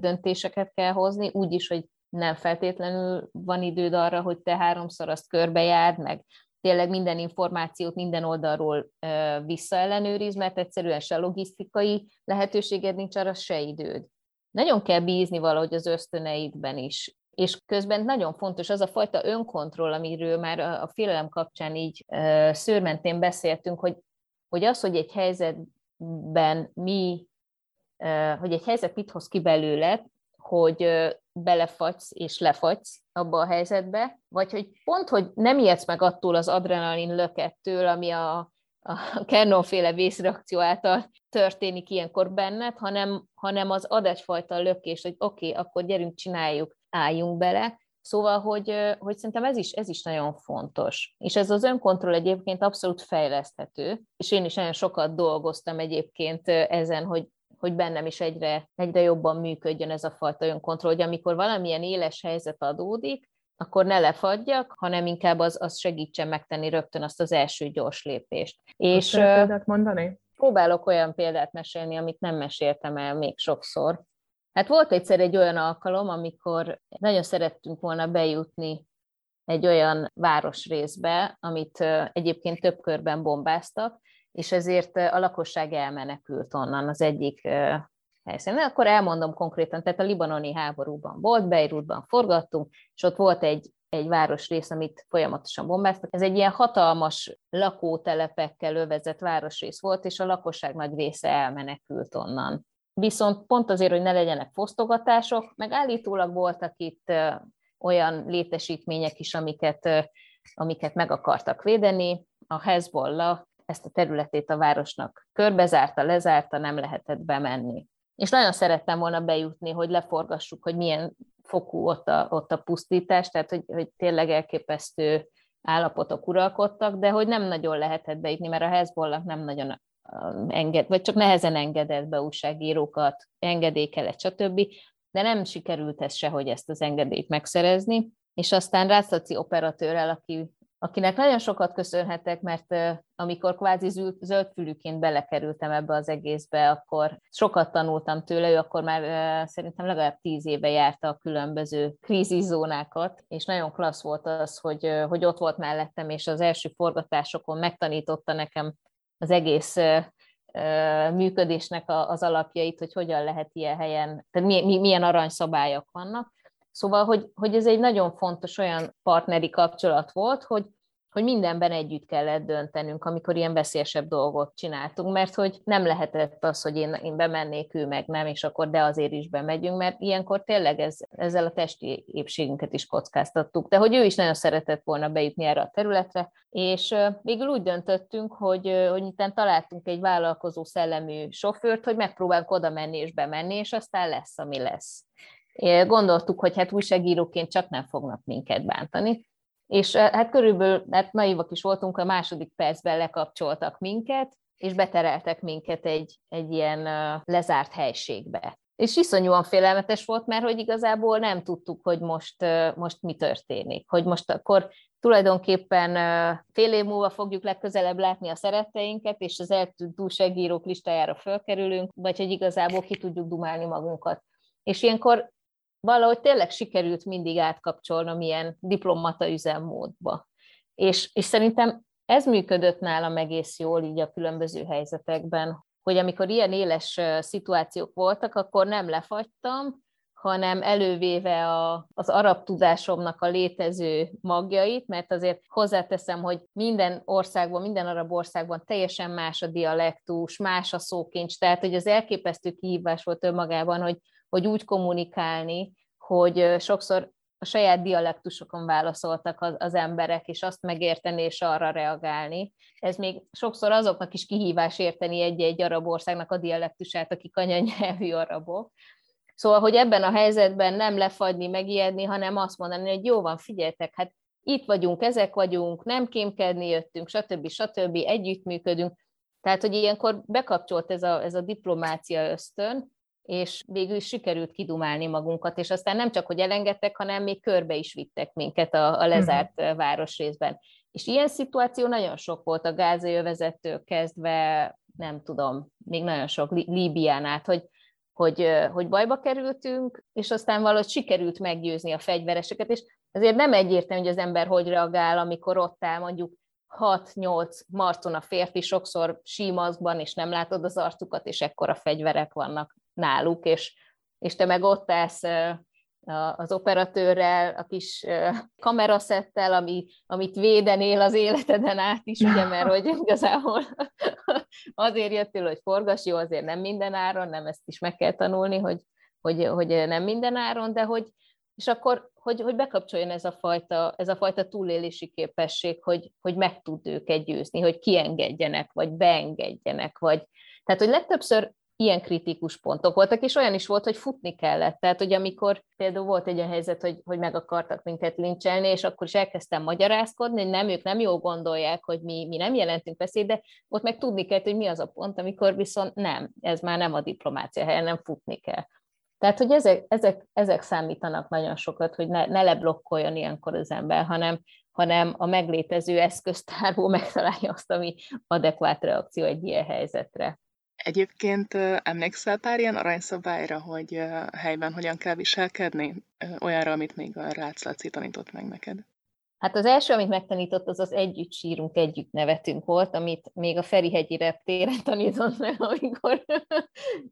döntéseket kell hozni, úgy is, hogy nem feltétlenül van időd arra, hogy te háromszor azt körbejárd, meg tényleg minden információt minden oldalról visszaellenőriz, mert egyszerűen se logisztikai lehetőséged nincs arra, se időd. Nagyon kell bízni valahogy az ösztöneidben is. És közben nagyon fontos az a fajta önkontroll, amiről már a félelem kapcsán így szőrmentén beszéltünk, hogy, hogy az, hogy egy helyzetben mi, hogy egy helyzet mit hoz ki belőle, hogy belefagysz és lefagysz abba a helyzetbe, vagy hogy pont, hogy nem ijedsz meg attól az adrenalin lökettől, ami a, a Kernon-féle vészreakció által történik ilyenkor benned, hanem, hanem az ad egyfajta lökés, hogy oké, okay, akkor gyerünk, csináljuk, álljunk bele. Szóval, hogy, hogy szerintem ez is, ez is nagyon fontos. És ez az önkontroll egyébként abszolút fejleszthető, és én is nagyon sokat dolgoztam egyébként ezen, hogy hogy bennem is egyre, egyre jobban működjön ez a fajta önkontroll, hogy amikor valamilyen éles helyzet adódik, akkor ne lefagyjak, hanem inkább az, az segítsen megtenni rögtön azt az első gyors lépést. És példát mondani? Próbálok olyan példát mesélni, amit nem meséltem el még sokszor. Hát volt egyszer egy olyan alkalom, amikor nagyon szerettünk volna bejutni egy olyan városrészbe, amit egyébként több körben bombáztak, és ezért a lakosság elmenekült onnan az egyik helyszínen. Akkor elmondom konkrétan, tehát a libanoni háborúban volt, Beirutban forgattunk, és ott volt egy, egy városrész, amit folyamatosan bombáztak. Ez egy ilyen hatalmas lakótelepekkel övezett városrész volt, és a lakosság nagy része elmenekült onnan. Viszont pont azért, hogy ne legyenek fosztogatások, meg állítólag voltak itt olyan létesítmények is, amiket, amiket meg akartak védeni. A Hezbollah ezt a területét a városnak körbezárta, lezárta, nem lehetett bemenni. És nagyon szerettem volna bejutni, hogy leforgassuk, hogy milyen fokú ott a, ott a pusztítás, tehát hogy, hogy tényleg elképesztő állapotok uralkodtak, de hogy nem nagyon lehetett bejutni, mert a Hezbollah nem nagyon enged, vagy csak nehezen engedett be újságírókat, engedékelet, stb. De nem sikerült ez se, hogy ezt az engedélyt megszerezni, és aztán Rászlaci operatőrrel, aki akinek nagyon sokat köszönhetek, mert amikor kvázi zöldfülűként belekerültem ebbe az egészbe, akkor sokat tanultam tőle, ő akkor már szerintem legalább tíz éve járta a különböző krízizónákat, és nagyon klassz volt az, hogy, hogy ott volt mellettem, és az első forgatásokon megtanította nekem az egész működésnek az alapjait, hogy hogyan lehet ilyen helyen, tehát milyen aranyszabályok vannak. Szóval, hogy, hogy ez egy nagyon fontos olyan partneri kapcsolat volt, hogy hogy mindenben együtt kellett döntenünk, amikor ilyen veszélyesebb dolgot csináltunk, mert hogy nem lehetett az, hogy én, én bemennék, ő meg nem, és akkor de azért is bemegyünk, mert ilyenkor tényleg ez, ezzel a testi épségünket is kockáztattuk. De hogy ő is nagyon szeretett volna bejutni erre a területre, és végül úgy döntöttünk, hogy, hogy itt találtunk egy vállalkozó szellemű sofőrt, hogy megpróbálunk oda menni és bemenni, és aztán lesz, ami lesz. Gondoltuk, hogy hát újságíróként csak nem fognak minket bántani, és hát körülbelül, hát naivak is voltunk, a második percben lekapcsoltak minket, és betereltek minket egy, egy ilyen lezárt helységbe. És iszonyúan félelmetes volt, mert hogy igazából nem tudtuk, hogy most, most mi történik. Hogy most akkor tulajdonképpen fél év múlva fogjuk legközelebb látni a szeretteinket, és az eltűnt újságírók listájára fölkerülünk, vagy hogy igazából ki tudjuk dumálni magunkat. És ilyenkor valahogy tényleg sikerült mindig átkapcsolnom ilyen diplomata üzemmódba. És, és szerintem ez működött nálam egész jól így a különböző helyzetekben, hogy amikor ilyen éles szituációk voltak, akkor nem lefagytam, hanem elővéve a, az arab tudásomnak a létező magjait, mert azért hozzáteszem, hogy minden országban, minden arab országban teljesen más a dialektus, más a szókincs, tehát hogy az elképesztő kihívás volt önmagában, hogy, hogy úgy kommunikálni, hogy sokszor a saját dialektusokon válaszoltak az, az emberek, és azt megérteni és arra reagálni. Ez még sokszor azoknak is kihívás érteni egy-egy arab országnak a dialektusát, akik anyanyelvű arabok. Szóval, hogy ebben a helyzetben nem lefagyni, megijedni, hanem azt mondani, hogy jó van, figyeljetek, hát itt vagyunk, ezek vagyunk, nem kémkedni jöttünk, stb. stb. együttműködünk. Tehát, hogy ilyenkor bekapcsolt ez a, ez a diplomácia ösztön, és végül is sikerült kidumálni magunkat, és aztán nem csak, hogy elengedtek, hanem még körbe is vittek minket a, a lezárt uh-huh. városrészben. És ilyen szituáció nagyon sok volt a gázai övezettől kezdve, nem tudom, még nagyon sok Líbián át, hogy, hogy, hogy bajba kerültünk, és aztán valahogy sikerült meggyőzni a fegyvereseket, és azért nem egyértelmű, hogy az ember hogy reagál, amikor ott áll mondjuk 6-8 marcon a férfi, sokszor símaszkban, és nem látod az arcukat, és ekkora fegyverek vannak náluk, és, és te meg ott állsz az operatőrrel, a kis kameraszettel, ami, amit védenél az életeden át is, ugye, mert hogy igazából azért jöttél, hogy forgass, jó, azért nem minden áron, nem ezt is meg kell tanulni, hogy, hogy, hogy nem minden áron, de hogy, és akkor, hogy, hogy bekapcsoljon ez a fajta, ez a fajta túlélési képesség, hogy, hogy meg tud őket győzni, hogy kiengedjenek, vagy beengedjenek, vagy tehát, hogy legtöbbször ilyen kritikus pontok voltak, és olyan is volt, hogy futni kellett. Tehát, hogy amikor például volt egy olyan helyzet, hogy, hogy meg akartak minket lincselni, és akkor is elkezdtem magyarázkodni, hogy nem, ők nem jól gondolják, hogy mi, mi nem jelentünk veszélyt, de ott meg tudni kell, hogy mi az a pont, amikor viszont nem, ez már nem a diplomácia helyen, nem futni kell. Tehát, hogy ezek, ezek, ezek számítanak nagyon sokat, hogy ne, ne leblokkoljon ilyenkor az ember, hanem, hanem a meglétező eszköztárból megtalálja azt, ami adekvát reakció egy ilyen helyzetre. Egyébként emlékszel pár ilyen aranyszabályra, hogy helyben hogyan kell viselkedni? Olyanra, amit még a Rácz Laci tanított meg neked? Hát az első, amit megtanított, az az együtt sírunk, együtt nevetünk volt, amit még a Ferihegyi reptéren tanított meg, amikor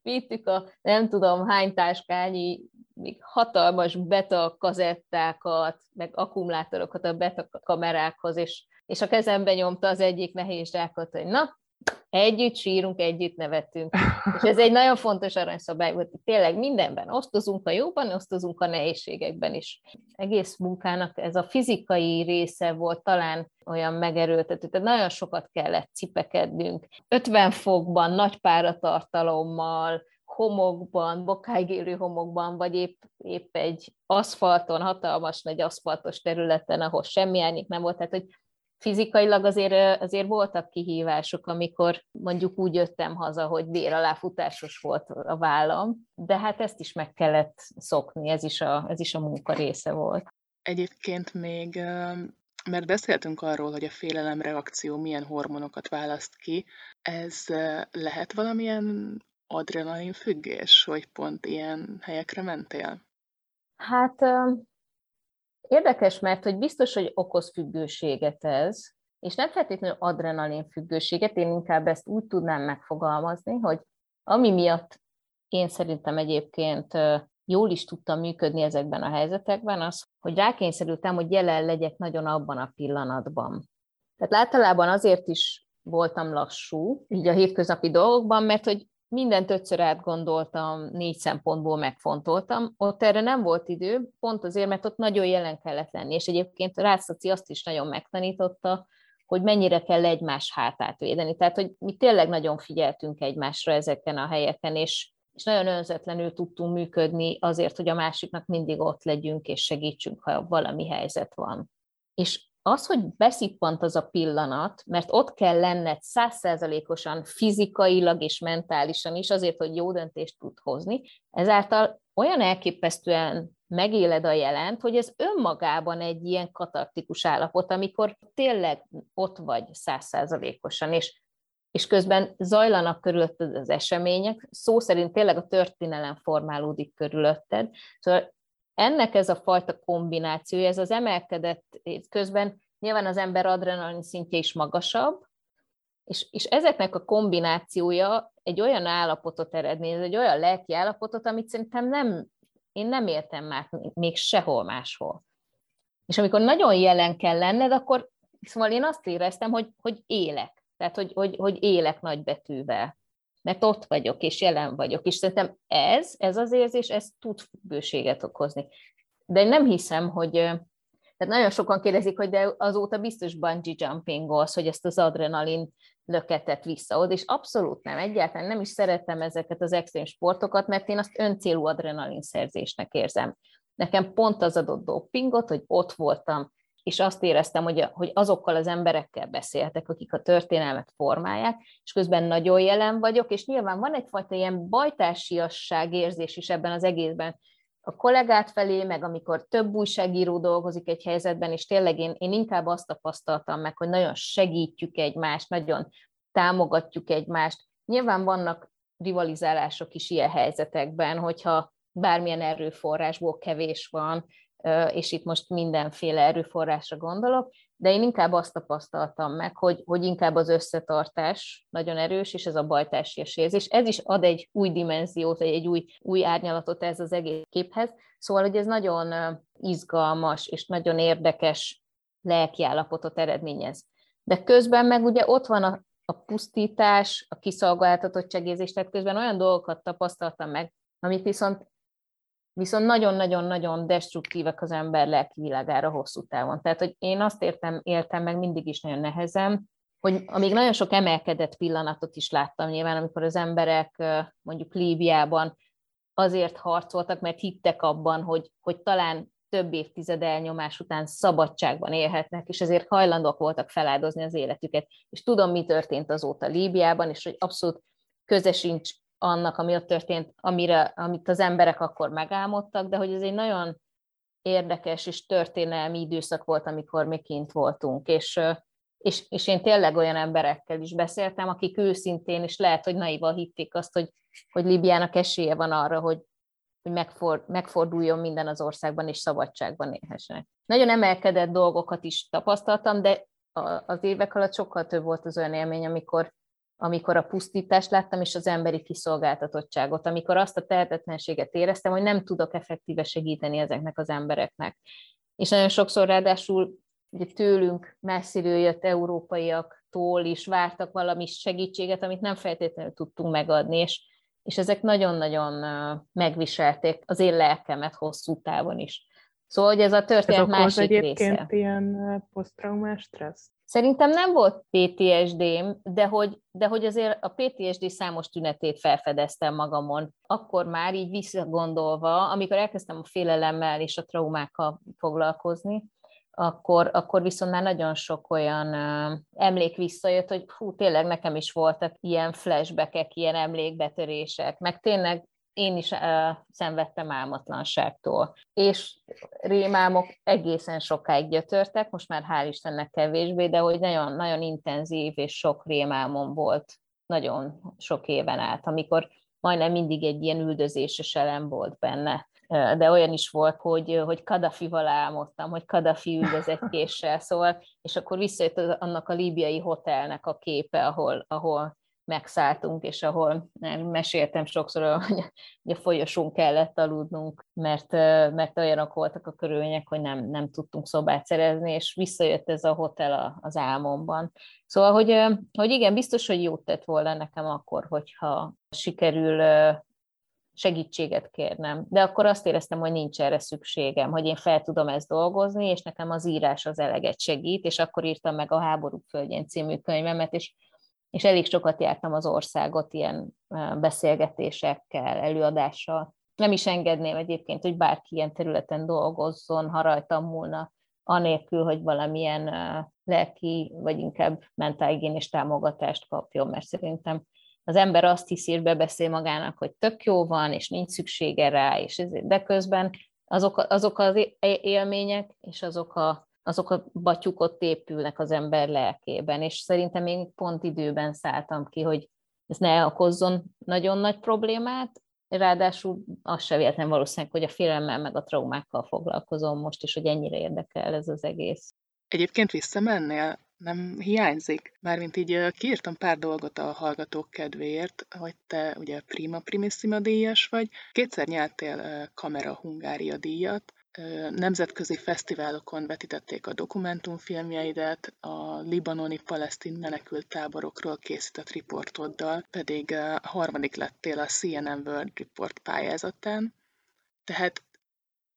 vittük a nem tudom hány táskányi még hatalmas beta kazettákat, meg akkumulátorokat a beta kamerákhoz, és, és a kezembe nyomta az egyik nehéz zsákot, hogy na, Együtt sírunk, együtt nevetünk. És ez egy nagyon fontos aranyszabály volt, hogy tényleg mindenben osztozunk a jóban, osztozunk a nehézségekben is. Egész munkának ez a fizikai része volt talán olyan megerőltető, tehát nagyon sokat kellett cipekednünk. 50 fokban, nagy páratartalommal, homokban, bokáig élő homokban, vagy épp, épp egy aszfalton, hatalmas nagy aszfaltos területen, ahol semmi árnyék nem volt, tehát hogy fizikailag azért, azért voltak kihívások, amikor mondjuk úgy jöttem haza, hogy bér aláfutásos volt a vállam, de hát ezt is meg kellett szokni, ez is a, ez is a munka része volt. Egyébként még, mert beszéltünk arról, hogy a félelemreakció milyen hormonokat választ ki, ez lehet valamilyen adrenalin függés, hogy pont ilyen helyekre mentél? Hát Érdekes, mert hogy biztos, hogy okoz függőséget ez, és nem feltétlenül adrenalin függőséget, én inkább ezt úgy tudnám megfogalmazni, hogy ami miatt én szerintem egyébként jól is tudtam működni ezekben a helyzetekben, az, hogy rákényszerültem, hogy jelen legyek nagyon abban a pillanatban. Tehát általában azért is voltam lassú, így a hétköznapi dolgokban, mert hogy mindent ötször átgondoltam, négy szempontból megfontoltam. Ott erre nem volt idő, pont azért, mert ott nagyon jelen kellett lenni, és egyébként Rászlaci azt is nagyon megtanította, hogy mennyire kell egymás hátát védeni. Tehát, hogy mi tényleg nagyon figyeltünk egymásra ezeken a helyeken, és, és nagyon önzetlenül tudtunk működni azért, hogy a másiknak mindig ott legyünk, és segítsünk, ha valami helyzet van. És az, hogy beszippant az a pillanat, mert ott kell lenned százszerzalékosan fizikailag és mentálisan is azért, hogy jó döntést tud hozni, ezáltal olyan elképesztően megéled a jelent, hogy ez önmagában egy ilyen katartikus állapot, amikor tényleg ott vagy százszerzalékosan, és, és közben zajlanak körülötted az események, szó szerint tényleg a történelem formálódik körülötted, szóval ennek ez a fajta kombinációja, ez az emelkedett közben nyilván az ember adrenalin szintje is magasabb, és, és ezeknek a kombinációja egy olyan állapotot eredményez, egy olyan lelki állapotot, amit szerintem nem én nem értem már még sehol máshol. És amikor nagyon jelen kell lenned, akkor szóval én azt éreztem, hogy, hogy élek. Tehát, hogy, hogy, hogy élek nagybetűvel. Mert ott vagyok, és jelen vagyok. És szerintem ez, ez az érzés, ez tud bőséget okozni. De én nem hiszem, hogy... Tehát nagyon sokan kérdezik, hogy de azóta biztos bungee jumpingolsz, hogy ezt az adrenalin löketet visszaod, és abszolút nem, egyáltalán nem is szeretem ezeket az extrém sportokat, mert én azt öncélú adrenalinszerzésnek érzem. Nekem pont az adott dopingot, hogy ott voltam, és azt éreztem, hogy, hogy azokkal az emberekkel beszéltek, akik a történelmet formálják, és közben nagyon jelen vagyok, és nyilván van egyfajta ilyen bajtársiasság érzés is ebben az egészben, a kollégát felé, meg amikor több újságíró dolgozik egy helyzetben, és tényleg én, én inkább azt tapasztaltam meg, hogy nagyon segítjük egymást, nagyon támogatjuk egymást. Nyilván vannak rivalizálások is ilyen helyzetekben, hogyha bármilyen erőforrásból kevés van, és itt most mindenféle erőforrásra gondolok, de én inkább azt tapasztaltam meg, hogy, hogy inkább az összetartás nagyon erős, és ez a bajtársias érzés. Ez is ad egy új dimenziót, egy, új, új árnyalatot ez az egész képhez. Szóval, hogy ez nagyon izgalmas és nagyon érdekes lelkiállapotot eredményez. De közben meg ugye ott van a, a pusztítás, a kiszolgáltatottságérzés, tehát közben olyan dolgokat tapasztaltam meg, amik viszont viszont nagyon-nagyon-nagyon destruktívek az ember lelki világára hosszú távon. Tehát, hogy én azt értem, éltem meg mindig is nagyon nehezen, hogy amíg nagyon sok emelkedett pillanatot is láttam nyilván, amikor az emberek mondjuk Líbiában azért harcoltak, mert hittek abban, hogy, hogy talán több évtized elnyomás után szabadságban élhetnek, és ezért hajlandók voltak feláldozni az életüket. És tudom, mi történt azóta Líbiában, és hogy abszolút köze sincs annak, ami ott történt, amire, amit az emberek akkor megálmodtak, de hogy ez egy nagyon érdekes és történelmi időszak volt, amikor mi kint voltunk, és, és, és én tényleg olyan emberekkel is beszéltem, akik őszintén, és lehet, hogy naivan hitték azt, hogy, hogy Libiának esélye van arra, hogy, hogy megfor, megforduljon minden az országban, és szabadságban élhessenek. Nagyon emelkedett dolgokat is tapasztaltam, de az évek alatt sokkal több volt az olyan élmény, amikor amikor a pusztítást láttam, és az emberi kiszolgáltatottságot, amikor azt a tehetetlenséget éreztem, hogy nem tudok effektíve segíteni ezeknek az embereknek. És nagyon sokszor ráadásul ugye tőlünk messziről jött európaiaktól is vártak valami segítséget, amit nem feltétlenül tudtunk megadni, és, és ezek nagyon-nagyon megviselték az én lelkemet hosszú távon is. Szóval, hogy ez a történet ez másik egyébként része. ilyen posztraumás stressz? Szerintem nem volt PTSD-m, de hogy, de hogy azért a PTSD számos tünetét felfedeztem magamon. Akkor már így visszagondolva, amikor elkezdtem a félelemmel és a traumákkal foglalkozni, akkor, akkor viszont már nagyon sok olyan uh, emlék visszajött, hogy hú, tényleg nekem is voltak ilyen flashbackek, ilyen emlékbetörések, meg tényleg én is uh, szenvedtem álmatlanságtól. És rémálmok egészen sokáig gyötörtek, most már hál' Istennek kevésbé, de hogy nagyon, nagyon intenzív és sok rémálmom volt nagyon sok éven át, amikor majdnem mindig egy ilyen üldözéses elem volt benne. De olyan is volt, hogy, hogy Kadafival álmodtam, hogy Kadafi üldöz egy késsel, szóval, és akkor visszajött annak a líbiai hotelnek a képe, ahol, ahol megszálltunk, és ahol meséltem sokszor, hogy a folyosón kellett aludnunk, mert, mert olyanok voltak a körülmények, hogy nem, nem tudtunk szobát szerezni, és visszajött ez a hotel az álmomban. Szóval, hogy, hogy igen, biztos, hogy jót tett volna nekem akkor, hogyha sikerül segítséget kérnem. De akkor azt éreztem, hogy nincs erre szükségem, hogy én fel tudom ezt dolgozni, és nekem az írás az eleget segít, és akkor írtam meg a Háború földjén című könyvemet, és és elég sokat jártam az országot ilyen beszélgetésekkel, előadással. Nem is engedném egyébként, hogy bárki ilyen területen dolgozzon, ha rajtam múlna, anélkül, hogy valamilyen lelki, vagy inkább mentálhigiénés támogatást kapjon, mert szerintem az ember azt hiszi, és bebeszél magának, hogy tök jó van, és nincs szüksége rá, és ezért, de közben azok, azok az élmények, és azok a azok a batyuk ott épülnek az ember lelkében, és szerintem én pont időben szálltam ki, hogy ez ne okozzon nagyon nagy problémát, ráadásul az se véletlen valószínűleg, hogy a félelemmel meg a traumákkal foglalkozom most is, hogy ennyire érdekel ez az egész. Egyébként visszamennél nem hiányzik. Mármint így kiírtam pár dolgot a hallgatók kedvéért, hogy te ugye Prima Primissima díjas vagy, kétszer nyertél Kamera Hungária díjat, nemzetközi fesztiválokon vetítették a dokumentumfilmjeidet, a libanoni palesztin menekült táborokról készített riportoddal, pedig harmadik lettél a CNN World Report pályázatán. Tehát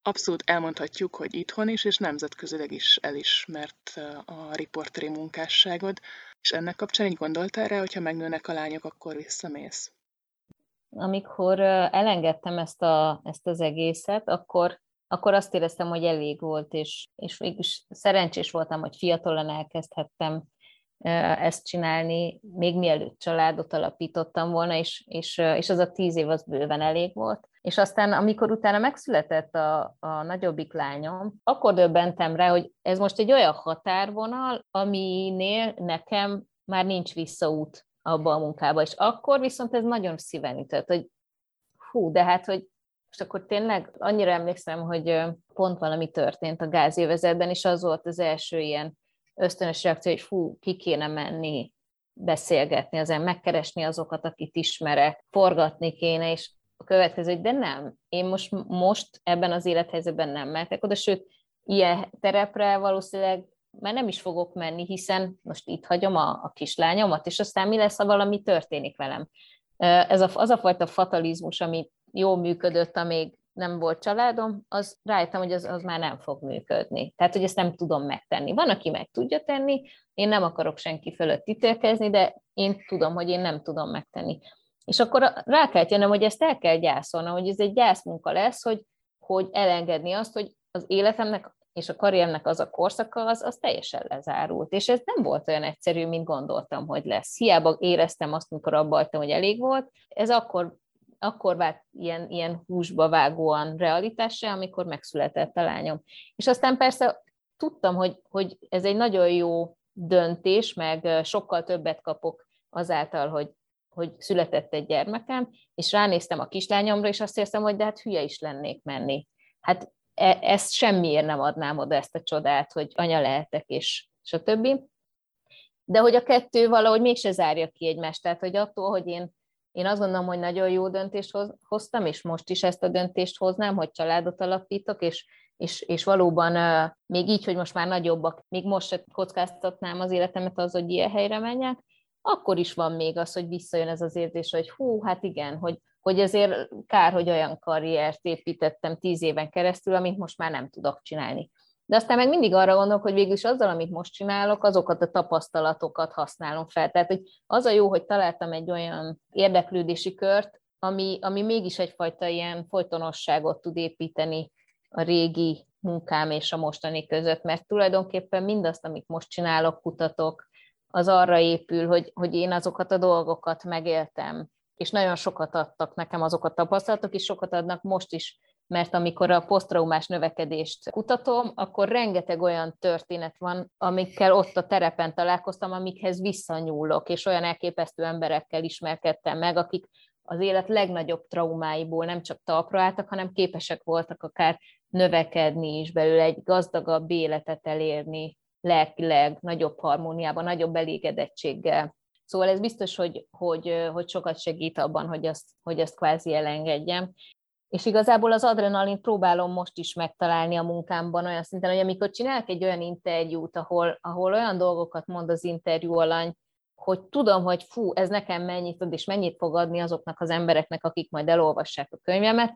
abszolút elmondhatjuk, hogy itthon is, és nemzetközileg is elismert a riporteri munkásságod, és ennek kapcsán így gondoltál rá, hogyha megnőnek a lányok, akkor visszamész? Amikor elengedtem ezt, a, ezt az egészet, akkor, akkor azt éreztem, hogy elég volt, és, és végülis szerencsés voltam, hogy fiatalon elkezdhettem ezt csinálni, még mielőtt családot alapítottam volna, és, és, és az a tíz év az bőven elég volt. És aztán, amikor utána megszületett a, a nagyobbik lányom, akkor döbbentem rá, hogy ez most egy olyan határvonal, aminél nekem már nincs visszaút abba a munkába. És akkor viszont ez nagyon szíven ütött, hogy hú, de hát, hogy most akkor tényleg annyira emlékszem, hogy pont valami történt a gázévezetben, és az volt az első ilyen ösztönös reakció, hogy fú, ki kéne menni, beszélgetni, azért megkeresni azokat, akit ismerek, forgatni kéne, és a következő, hogy de nem, én most, most ebben az élethelyzetben nem mehetek oda, sőt, ilyen terepre valószínűleg már nem is fogok menni, hiszen most itt hagyom a, a kislányomat, és aztán mi lesz, ha valami történik velem. Ez a, az a fajta fatalizmus, ami jól működött, amíg nem volt családom, az rájöttem, hogy az, az már nem fog működni. Tehát, hogy ezt nem tudom megtenni. Van, aki meg tudja tenni, én nem akarok senki fölött ítélkezni, de én tudom, hogy én nem tudom megtenni. És akkor rá kell jönnöm, hogy ezt el kell gyászolnom, hogy ez egy gyászmunka lesz, hogy, hogy elengedni azt, hogy az életemnek és a karriernek az a korszaka, az, az teljesen lezárult. És ez nem volt olyan egyszerű, mint gondoltam, hogy lesz. Hiába éreztem azt, amikor abba hogy elég volt. Ez akkor akkor vált ilyen, ilyen húsba vágóan realitásra, amikor megszületett a lányom. És aztán persze tudtam, hogy, hogy ez egy nagyon jó döntés, meg sokkal többet kapok azáltal, hogy, hogy született egy gyermekem, és ránéztem a kislányomra, és azt éreztem, hogy de hát hülye is lennék menni. Hát e, ezt semmiért nem adnám oda ezt a csodát, hogy anya lehetek, és stb. De hogy a kettő valahogy mégse zárja ki egymást. Tehát, hogy attól, hogy én én azt gondolom, hogy nagyon jó döntést hoztam, és most is ezt a döntést hoznám, hogy családot alapítok, és, és, és valóban még így, hogy most már nagyobbak, még most se kockáztatnám az életemet az, hogy ilyen helyre menjek, akkor is van még az, hogy visszajön ez az érzés, hogy hú, hát igen, hogy, hogy ezért kár, hogy olyan karriert építettem tíz éven keresztül, amit most már nem tudok csinálni. De aztán meg mindig arra gondolok, hogy végül is azzal, amit most csinálok, azokat a tapasztalatokat használom fel. Tehát, hogy az a jó, hogy találtam egy olyan érdeklődési kört, ami, ami mégis egyfajta ilyen folytonosságot tud építeni a régi munkám és a mostani között, mert tulajdonképpen mindazt, amit most csinálok, kutatok, az arra épül, hogy, hogy én azokat a dolgokat megéltem, és nagyon sokat adtak nekem azok a tapasztalatok, és sokat adnak most is mert amikor a posztraumás növekedést kutatom, akkor rengeteg olyan történet van, amikkel ott a terepen találkoztam, amikhez visszanyúlok, és olyan elképesztő emberekkel ismerkedtem meg, akik az élet legnagyobb traumáiból nem csak talpra álltak, hanem képesek voltak akár növekedni is belőle, egy gazdagabb életet elérni, lelkileg, nagyobb harmóniában, nagyobb elégedettséggel. Szóval ez biztos, hogy, hogy, hogy sokat segít abban, hogy azt, hogy azt kvázi elengedjem. És igazából az adrenalin próbálom most is megtalálni a munkámban olyan szinten, hogy amikor csinálok egy olyan interjút, ahol, ahol olyan dolgokat mond az interjú alany, hogy tudom, hogy fú, ez nekem mennyit ad, és mennyit fog adni azoknak az embereknek, akik majd elolvassák a könyvemet,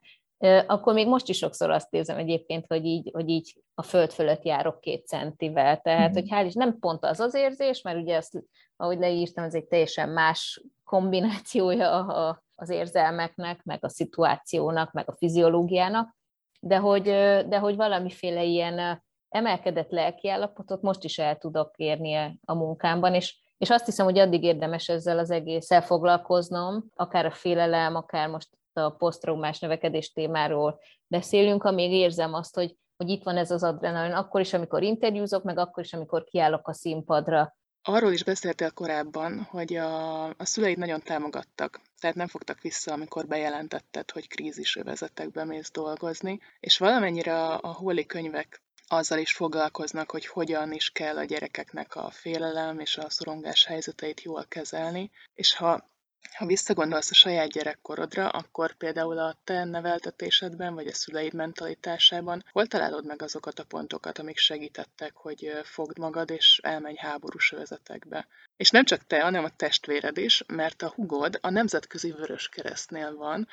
akkor még most is sokszor azt érzem egyébként, hogy így, hogy így a föld fölött járok két centivel. Tehát, mm. hogy hál' is nem pont az az érzés, mert ugye azt, ahogy leírtam, ez egy teljesen más kombinációja a, az érzelmeknek, meg a szituációnak, meg a fiziológiának, de hogy, de hogy valamiféle ilyen emelkedett lelkiállapotot most is el tudok érni a munkámban, és, és azt hiszem, hogy addig érdemes ezzel az egésszel foglalkoznom, akár a félelem, akár most a posztraumás növekedés témáról beszélünk, amíg érzem azt, hogy, hogy itt van ez az adrenalin, akkor is, amikor interjúzok, meg akkor is, amikor kiállok a színpadra, Arról is beszéltél korábban, hogy a, a szüleid nagyon támogattak, tehát nem fogtak vissza, amikor bejelentetted, hogy krízisövezetekbe mész dolgozni, és valamennyire a, a Holly könyvek azzal is foglalkoznak, hogy hogyan is kell a gyerekeknek a félelem és a szorongás helyzeteit jól kezelni, és ha ha visszagondolsz a saját gyerekkorodra, akkor például a te neveltetésedben, vagy a szüleid mentalitásában hol találod meg azokat a pontokat, amik segítettek, hogy fogd magad és elmenj háborús övezetekbe? És nem csak te, hanem a testvéred is, mert a hugod a Nemzetközi Vöröskeresztnél van,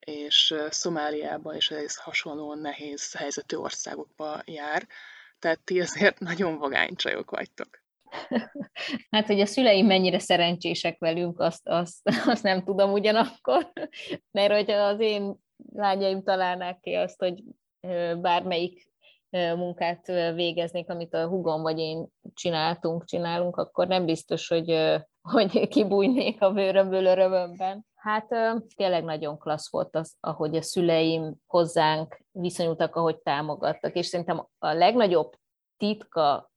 és Szomáliába és ez hasonlóan nehéz helyzetű országokba jár, tehát ti azért nagyon vagány csajok vagytok. Hát, hogy a szüleim mennyire szerencsések velünk, azt, azt, azt nem tudom ugyanakkor, mert hogy az én lányaim találnák ki azt, hogy bármelyik munkát végeznék, amit a hugom vagy én csináltunk, csinálunk, akkor nem biztos, hogy, hogy kibújnék a bőrömből örömömben. Hát tényleg nagyon klassz volt az, ahogy a szüleim hozzánk viszonyultak, ahogy támogattak, és szerintem a legnagyobb titka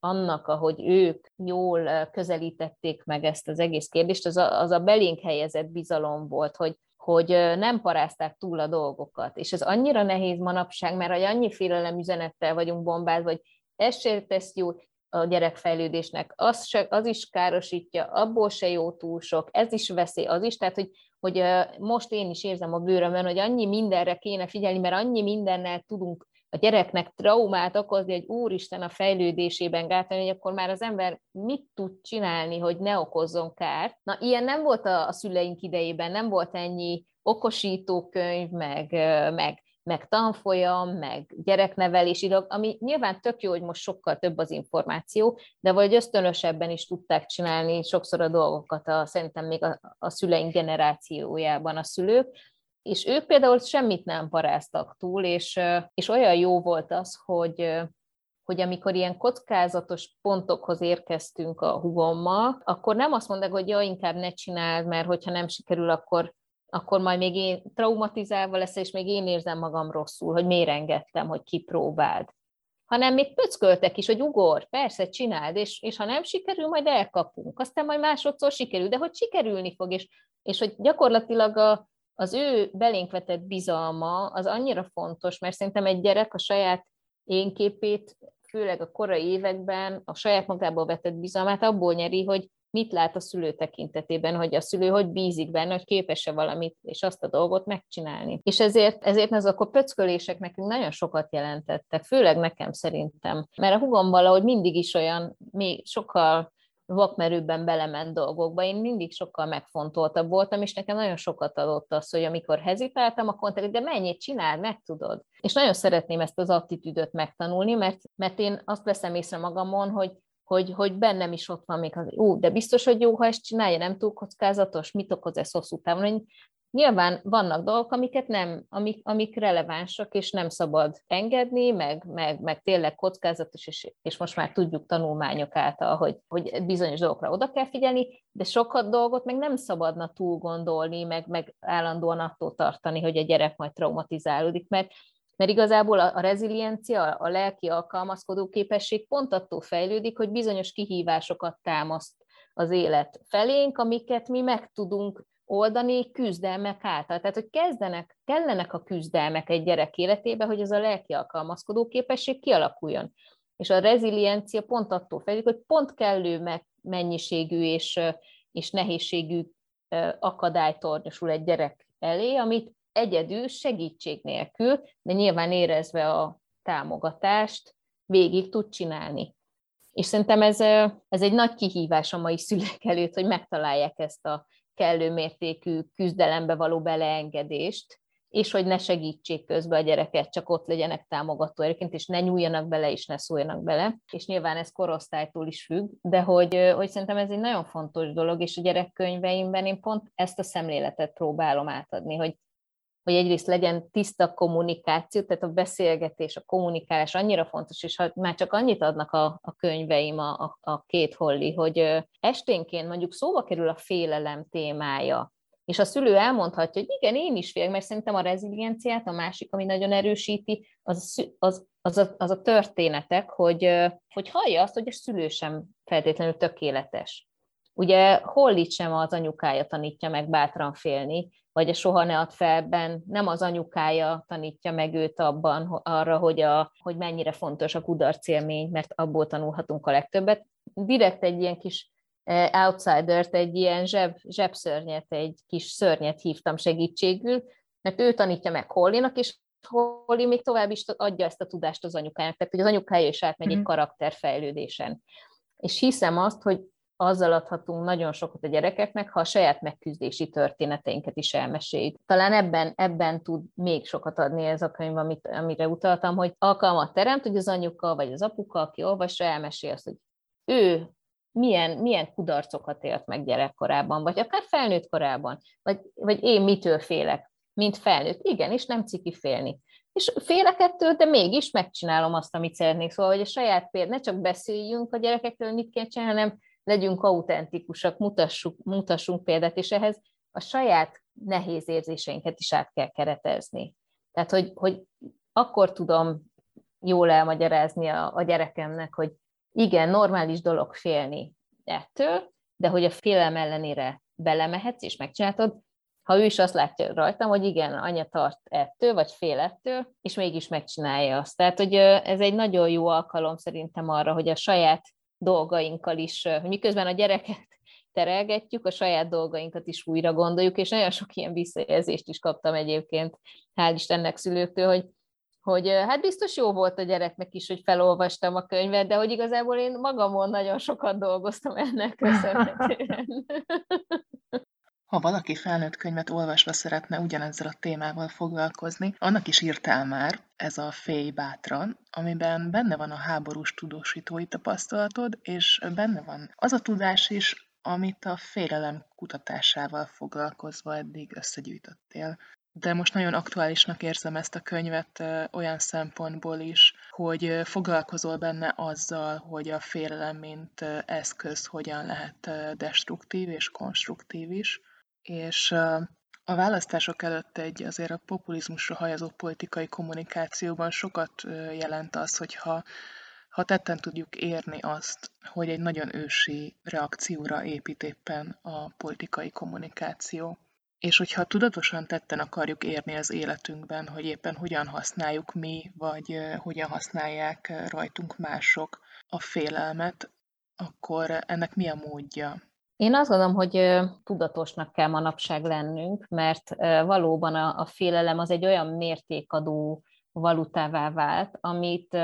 annak, ahogy ők jól közelítették meg ezt az egész kérdést, az a, az a belénk helyezett bizalom volt, hogy, hogy nem parázták túl a dolgokat. És ez annyira nehéz manapság, mert hogy annyi félelem üzenettel vagyunk bombázva, hogy ez se tesz jó a gyerekfejlődésnek, az, se, az is károsítja, abból se jó túl sok, ez is veszély, az is, tehát hogy, hogy most én is érzem a bőrömön, hogy annyi mindenre kéne figyelni, mert annyi mindennel tudunk a gyereknek traumát okozni, hogy úristen a fejlődésében gátolni, hogy akkor már az ember mit tud csinálni, hogy ne okozzon kárt. Na, ilyen nem volt a, a szüleink idejében, nem volt ennyi okosítókönyv, meg, meg, meg tanfolyam, meg gyereknevelési dolog, ami nyilván tök jó, hogy most sokkal több az információ, de vagy ösztönösebben is tudták csinálni sokszor a dolgokat, a, szerintem még a, a szüleink generációjában a szülők, és ők például semmit nem paráztak túl, és, és olyan jó volt az, hogy, hogy amikor ilyen kockázatos pontokhoz érkeztünk a hugommal, akkor nem azt mondták, hogy ja, inkább ne csináld, mert hogyha nem sikerül, akkor, akkor majd még én traumatizálva lesz, és még én érzem magam rosszul, hogy miért engedtem, hogy kipróbáld. Hanem még pöcköltek is, hogy ugor, persze, csináld, és, és ha nem sikerül, majd elkapunk. Aztán majd másodszor sikerül, de hogy sikerülni fog, és, és hogy gyakorlatilag a, az ő belénk vetett bizalma az annyira fontos, mert szerintem egy gyerek a saját énképét, főleg a korai években a saját magából vetett bizalmát abból nyeri, hogy mit lát a szülő tekintetében, hogy a szülő hogy bízik benne, hogy képes-e valamit, és azt a dolgot megcsinálni. És ezért, ezért azok a pöckölések nekünk nagyon sokat jelentettek, főleg nekem szerintem. Mert a hugom valahogy mindig is olyan, mi sokkal vakmerőbben belement dolgokba. Én mindig sokkal megfontoltabb voltam, és nekem nagyon sokat adott az, hogy amikor hezitáltam, akkor mondták, de mennyit csinál, meg tudod. És nagyon szeretném ezt az attitűdöt megtanulni, mert, mert én azt veszem észre magamon, hogy hogy, hogy bennem is ott van még az, ú, de biztos, hogy jó, ha ezt csinálja, nem túl kockázatos, mit okoz ez hosszú távon, Nyilván vannak dolgok, amiket nem, amik, amik relevánsak, és nem szabad engedni, meg, meg, meg tényleg kockázatos, és, és most már tudjuk tanulmányok által, hogy, hogy bizonyos dolgokra oda kell figyelni, de sokat dolgot meg nem szabadna túl gondolni, meg, meg állandóan attól tartani, hogy a gyerek majd traumatizálódik, mert mert igazából a, a reziliencia, a lelki alkalmazkodó képesség pont attól fejlődik, hogy bizonyos kihívásokat támaszt az élet felénk, amiket mi meg tudunk oldani küzdelmek által. Tehát, hogy kezdenek, kellenek a küzdelmek egy gyerek életébe, hogy ez a lelki alkalmazkodó képesség kialakuljon. És a reziliencia pont attól fejlődik, hogy pont kellő mennyiségű és, és nehézségű akadály tornyosul egy gyerek elé, amit egyedül segítség nélkül, de nyilván érezve a támogatást, végig tud csinálni. És szerintem ez, ez egy nagy kihívás a mai szülők előtt, hogy megtalálják ezt a kellő mértékű küzdelembe való beleengedést, és hogy ne segítsék közben a gyereket, csak ott legyenek támogató erőként, és ne nyúljanak bele, és ne szóljanak bele. És nyilván ez korosztálytól is függ, de hogy, hogy szerintem ez egy nagyon fontos dolog, és a gyerekkönyveimben én pont ezt a szemléletet próbálom átadni, hogy hogy egyrészt legyen tiszta kommunikáció, tehát a beszélgetés, a kommunikálás annyira fontos, és ha már csak annyit adnak a, a könyveim, a, a, a két holli, hogy esténként mondjuk szóba kerül a félelem témája, és a szülő elmondhatja, hogy igen, én is félek, mert szerintem a rezilienciát, a másik, ami nagyon erősíti, az, az, az, a, az a történetek, hogy, hogy hallja azt, hogy a szülő sem feltétlenül tökéletes. Ugye Hollit sem az anyukája tanítja meg bátran félni, vagy a soha ne ad felben, nem az anyukája tanítja meg őt abban arra, hogy, a, hogy mennyire fontos a kudarc élmény, mert abból tanulhatunk a legtöbbet. Direkt egy ilyen kis eh, outsidert, egy ilyen zseb, zsebszörnyet, egy kis szörnyet hívtam segítségül, mert ő tanítja meg Hollinak, és Holly még tovább is adja ezt a tudást az anyukájának, tehát hogy az anyukája is átmegy mm-hmm. egy mhm. karakterfejlődésen. És hiszem azt, hogy azzal adhatunk nagyon sokat a gyerekeknek, ha a saját megküzdési történeteinket is elmeséljük. Talán ebben, ebben tud még sokat adni ez a könyv, amit, amire utaltam, hogy alkalmat teremt, hogy az anyuka vagy az apuka, aki olvassa, elmesél azt, hogy ő milyen, milyen kudarcokat élt meg gyerekkorában, vagy akár felnőtt korában, vagy, vagy én mitől félek, mint felnőtt. Igen, és nem ciki félni. És félek ettől, de mégis megcsinálom azt, amit szeretnék. Szóval, hogy a saját példát, ne csak beszéljünk a gyerekekről, mit kell csinálni, hanem legyünk autentikusak, mutassuk, mutassunk példát, és ehhez a saját nehéz érzéseinket is át kell keretezni. Tehát, hogy, hogy akkor tudom jól elmagyarázni a, a gyerekemnek, hogy igen, normális dolog félni ettől, de hogy a félelem ellenére belemehetsz és megcsinálod, ha ő is azt látja rajtam, hogy igen, anya tart ettől, vagy fél ettől, és mégis megcsinálja azt. Tehát, hogy ez egy nagyon jó alkalom szerintem arra, hogy a saját dolgainkkal is, hogy miközben a gyereket terelgetjük, a saját dolgainkat is újra gondoljuk, és nagyon sok ilyen visszajelzést is kaptam egyébként, hál' Istennek szülőktől, hogy hogy hát biztos jó volt a gyereknek is, hogy felolvastam a könyvet, de hogy igazából én magamon nagyon sokat dolgoztam ennek köszönhetően. Ha valaki felnőtt könyvet olvasva szeretne ugyanezzel a témával foglalkozni, annak is írtál már, ez a Féj bátran, amiben benne van a háborús tudósítói tapasztalatod, és benne van az a tudás is, amit a félelem kutatásával foglalkozva eddig összegyűjtöttél. De most nagyon aktuálisnak érzem ezt a könyvet olyan szempontból is, hogy foglalkozol benne azzal, hogy a félelem mint eszköz hogyan lehet destruktív és konstruktív is és a választások előtt egy azért a populizmusra hajazó politikai kommunikációban sokat jelent az, hogyha ha tetten tudjuk érni azt, hogy egy nagyon ősi reakcióra épít éppen a politikai kommunikáció. És hogyha tudatosan tetten akarjuk érni az életünkben, hogy éppen hogyan használjuk mi, vagy hogyan használják rajtunk mások a félelmet, akkor ennek mi a módja? Én azt gondolom, hogy tudatosnak kell manapság lennünk, mert valóban a, a félelem az egy olyan mértékadó valutává vált, amit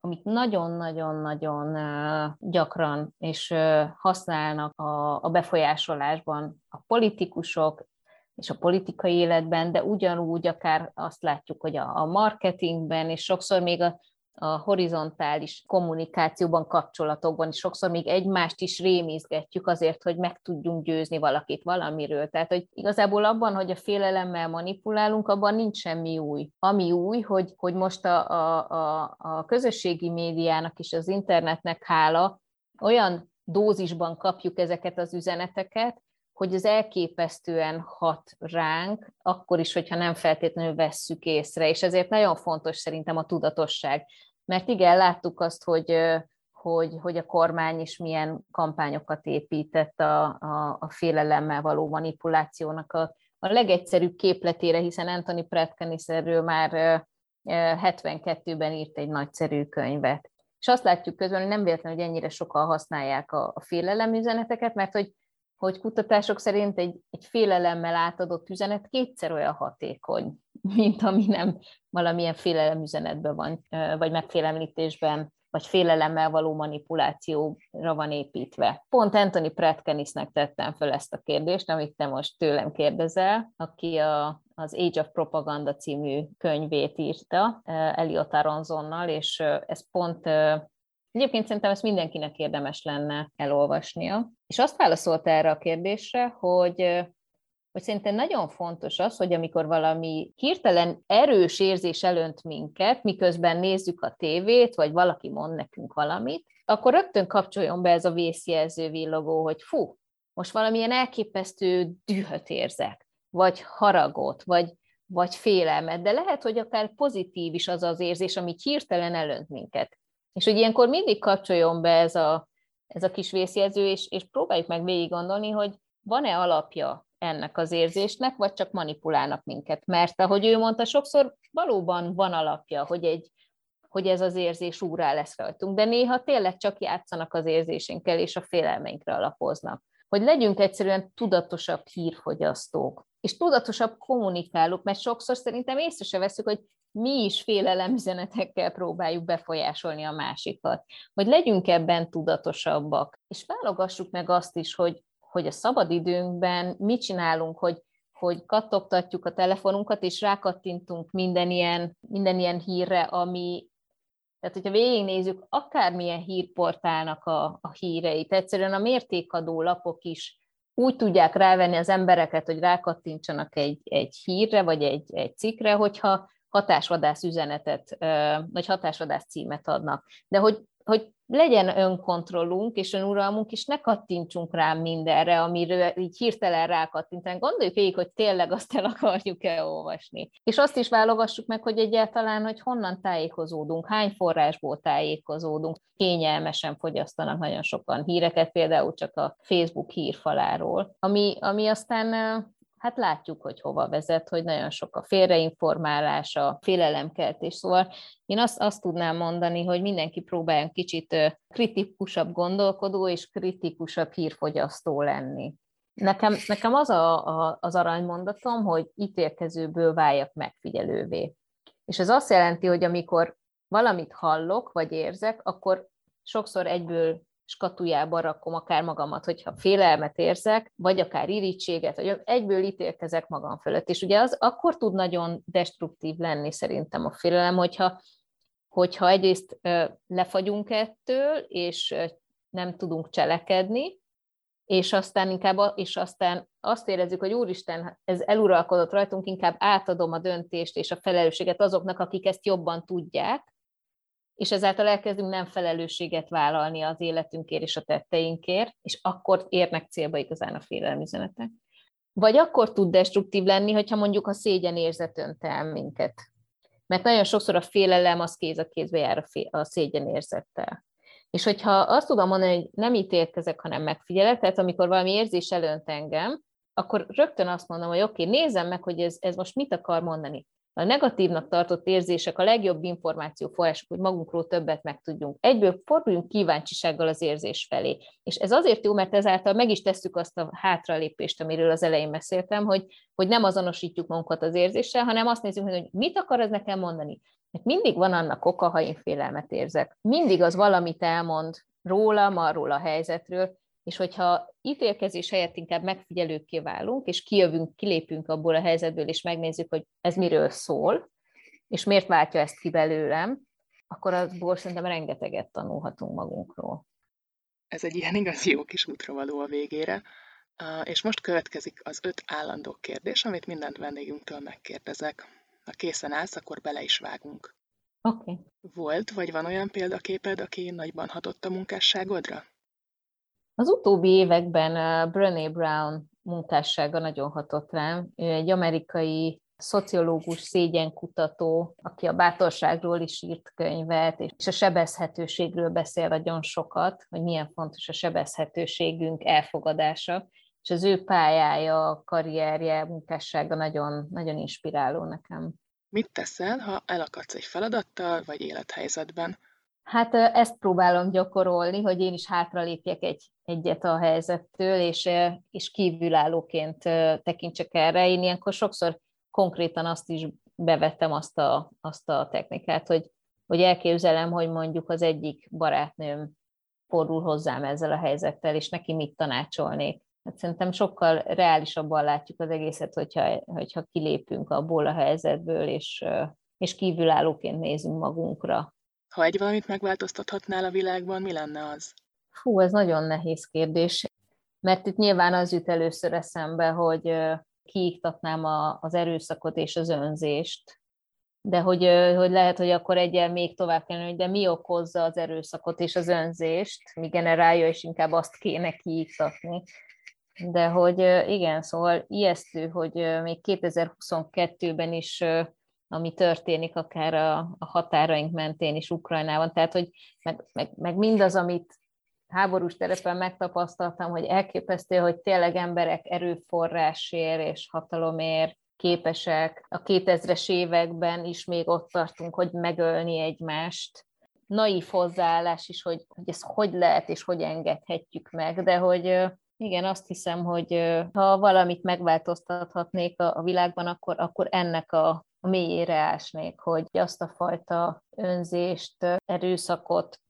amit nagyon-nagyon-nagyon gyakran és használnak a, a befolyásolásban a politikusok és a politikai életben, de ugyanúgy akár azt látjuk, hogy a, a marketingben, és sokszor még a, a horizontális kommunikációban, kapcsolatokban, és sokszor még egymást is rémizgetjük azért, hogy meg tudjunk győzni valakit valamiről. Tehát, hogy igazából abban, hogy a félelemmel manipulálunk, abban nincs semmi új. Ami új, hogy, hogy most a, a, a, a közösségi médiának és az internetnek hála olyan dózisban kapjuk ezeket az üzeneteket, hogy az elképesztően hat ránk, akkor is, hogyha nem feltétlenül vesszük észre, és ezért nagyon fontos szerintem a tudatosság. Mert igen, láttuk azt, hogy, hogy, hogy a kormány is milyen kampányokat épített a, a, a félelemmel való manipulációnak a, a legegyszerűbb képletére, hiszen Anthony Pretkenis erről már 72-ben írt egy nagyszerű könyvet. És azt látjuk közben, hogy nem véletlen, hogy ennyire sokan használják a, a félelemüzeneteket, mert hogy hogy kutatások szerint egy, egy félelemmel átadott üzenet kétszer olyan hatékony, mint ami nem valamilyen félelemüzenetben van, vagy megfélemlítésben, vagy félelemmel való manipulációra van építve. Pont Anthony Pratkenisnek tettem föl ezt a kérdést, amit te most tőlem kérdezel, aki a, az Age of Propaganda című könyvét írta Eliot Aronzonnal, és ez pont Egyébként szerintem ezt mindenkinek érdemes lenne elolvasnia. És azt válaszolta erre a kérdésre, hogy hogy szerintem nagyon fontos az, hogy amikor valami hirtelen erős érzés elönt minket, miközben nézzük a tévét, vagy valaki mond nekünk valamit, akkor rögtön kapcsoljon be ez a vészjelző villogó, hogy fú, most valamilyen elképesztő dühöt érzek, vagy haragot, vagy, vagy félelmet, de lehet, hogy akár pozitív is az az érzés, ami hirtelen elönt minket. És hogy ilyenkor mindig kapcsoljon be ez a, ez a kis vészjelző, és, és próbáljuk meg végig gondolni, hogy van-e alapja ennek az érzésnek, vagy csak manipulálnak minket. Mert ahogy ő mondta, sokszor valóban van alapja, hogy, egy, hogy ez az érzés úrá lesz rajtunk, de néha tényleg csak játszanak az érzésünkkel, és a félelmeinkre alapoznak. Hogy legyünk egyszerűen tudatosabb hírfogyasztók, és tudatosabb kommunikálók, mert sokszor szerintem észre se veszük, hogy mi is félelemüzenetekkel próbáljuk befolyásolni a másikat. Hogy legyünk ebben tudatosabbak, és válogassuk meg azt is, hogy hogy a szabadidőnkben mit csinálunk, hogy, hogy kattogtatjuk a telefonunkat, és rákattintunk minden ilyen, minden ilyen hírre, ami, tehát, hogyha végignézzük, akármilyen hírportálnak a, a híreit, egyszerűen a mértékadó lapok is úgy tudják rávenni az embereket, hogy rákattintsanak egy, egy hírre, vagy egy, egy cikkre, hogyha hatásvadász üzenetet, vagy hatásvadász címet adnak. De hogy, hogy legyen önkontrollunk és önuralmunk, és ne kattintsunk rá mindenre, amiről így hirtelen rákattintani. Gondoljuk végig, hogy tényleg azt el akarjuk-e olvasni. És azt is válogassuk meg, hogy egyáltalán, hogy honnan tájékozódunk, hány forrásból tájékozódunk. Kényelmesen fogyasztanak nagyon sokan híreket, például csak a Facebook hírfaláról, ami, ami aztán hát látjuk, hogy hova vezet, hogy nagyon sok a félreinformálás, a félelemkeltés. Szóval én azt, azt tudnám mondani, hogy mindenki próbáljon kicsit kritikusabb gondolkodó és kritikusabb hírfogyasztó lenni. Nekem, nekem az a, a, az aranymondatom, hogy ítélkezőből váljak megfigyelővé. És ez azt jelenti, hogy amikor valamit hallok, vagy érzek, akkor sokszor egyből skatujába rakom akár magamat, hogyha félelmet érzek, vagy akár irítséget, vagy egyből ítélkezek magam fölött. És ugye az akkor tud nagyon destruktív lenni szerintem a félelem, hogyha, hogyha egyrészt lefagyunk ettől, és nem tudunk cselekedni, és aztán inkább, és aztán azt érezzük, hogy úristen, ez eluralkodott rajtunk, inkább átadom a döntést és a felelősséget azoknak, akik ezt jobban tudják, és ezáltal elkezdünk nem felelősséget vállalni az életünkért és a tetteinkért, és akkor érnek célba igazán a félelmüzenetek. Vagy akkor tud destruktív lenni, hogyha mondjuk a szégyen érzet önt el minket. Mert nagyon sokszor a félelem az kéz a kézbe jár a, fél, a szégyen érzettel. És hogyha azt tudom mondani, hogy nem ítélkezek, hanem megfigyelek, tehát amikor valami érzés elönt engem, akkor rögtön azt mondom, hogy oké, okay, nézzem meg, hogy ez, ez most mit akar mondani. A negatívnak tartott érzések a legjobb információforrások, hogy magunkról többet megtudjunk. Egyből forduljunk kíváncsisággal az érzés felé. És ez azért jó, mert ezáltal meg is tesszük azt a hátralépést, amiről az elején beszéltem, hogy, hogy nem azonosítjuk magunkat az érzéssel, hanem azt nézzük, hogy mit akar ez nekem mondani. Mert mindig van annak oka, ha én félelmet érzek. Mindig az valamit elmond rólam, arról a helyzetről, és hogyha ítélkezés helyett inkább megfigyelőkké válunk, és kijövünk, kilépünk abból a helyzetből, és megnézzük, hogy ez miről szól, és miért váltja ezt ki belőlem, akkor azból szerintem rengeteget tanulhatunk magunkról. Ez egy ilyen igazi jó kis útravaló a végére. És most következik az öt állandó kérdés, amit mindent vendégünktől megkérdezek. Ha készen állsz, akkor bele is vágunk. Oké. Okay. Volt vagy van olyan példaképed, aki nagyban hatott a munkásságodra? Az utóbbi években Brené Brown munkássága nagyon hatott rám. Ő egy amerikai szociológus, szégyenkutató, aki a bátorságról is írt könyvet, és a sebezhetőségről beszél nagyon sokat, hogy milyen fontos a sebezhetőségünk elfogadása, és az ő pályája, karrierje, munkássága nagyon, nagyon inspiráló nekem. Mit teszel, ha elakadsz egy feladattal vagy élethelyzetben? Hát ezt próbálom gyakorolni, hogy én is hátralépjek egy, egyet a helyzettől, és, és kívülállóként tekintsek erre. Én ilyenkor sokszor konkrétan azt is bevettem azt a, azt a technikát, hogy, hogy elképzelem, hogy mondjuk az egyik barátnőm fordul hozzám ezzel a helyzettel, és neki mit tanácsolnék. Hát szerintem sokkal reálisabban látjuk az egészet, hogyha, hogyha kilépünk abból a helyzetből, és, és kívülállóként nézünk magunkra. Ha egy valamit megváltoztathatnál a világban, mi lenne az? Hú, ez nagyon nehéz kérdés, mert itt nyilván az jut először eszembe, hogy kiiktatnám a, az erőszakot és az önzést, de hogy, hogy lehet, hogy akkor egyen még tovább kell hogy de mi okozza az erőszakot és az önzést, mi generálja, és inkább azt kéne kiiktatni. De hogy igen, szóval ijesztő, hogy még 2022-ben is ami történik akár a, a határaink mentén is Ukrajnában, tehát hogy meg, meg, meg mindaz, amit háborús terepen megtapasztaltam, hogy elképesztő, hogy tényleg emberek erőforrásért és hatalomért képesek. A 2000-es években is még ott tartunk, hogy megölni egymást. Naív hozzáállás is, hogy, hogy ez hogy lehet és hogy engedhetjük meg, de hogy igen, azt hiszem, hogy ha valamit megváltoztathatnék a, világban, akkor, akkor ennek a, a mélyére ásnék, hogy azt a fajta önzést, erőszakot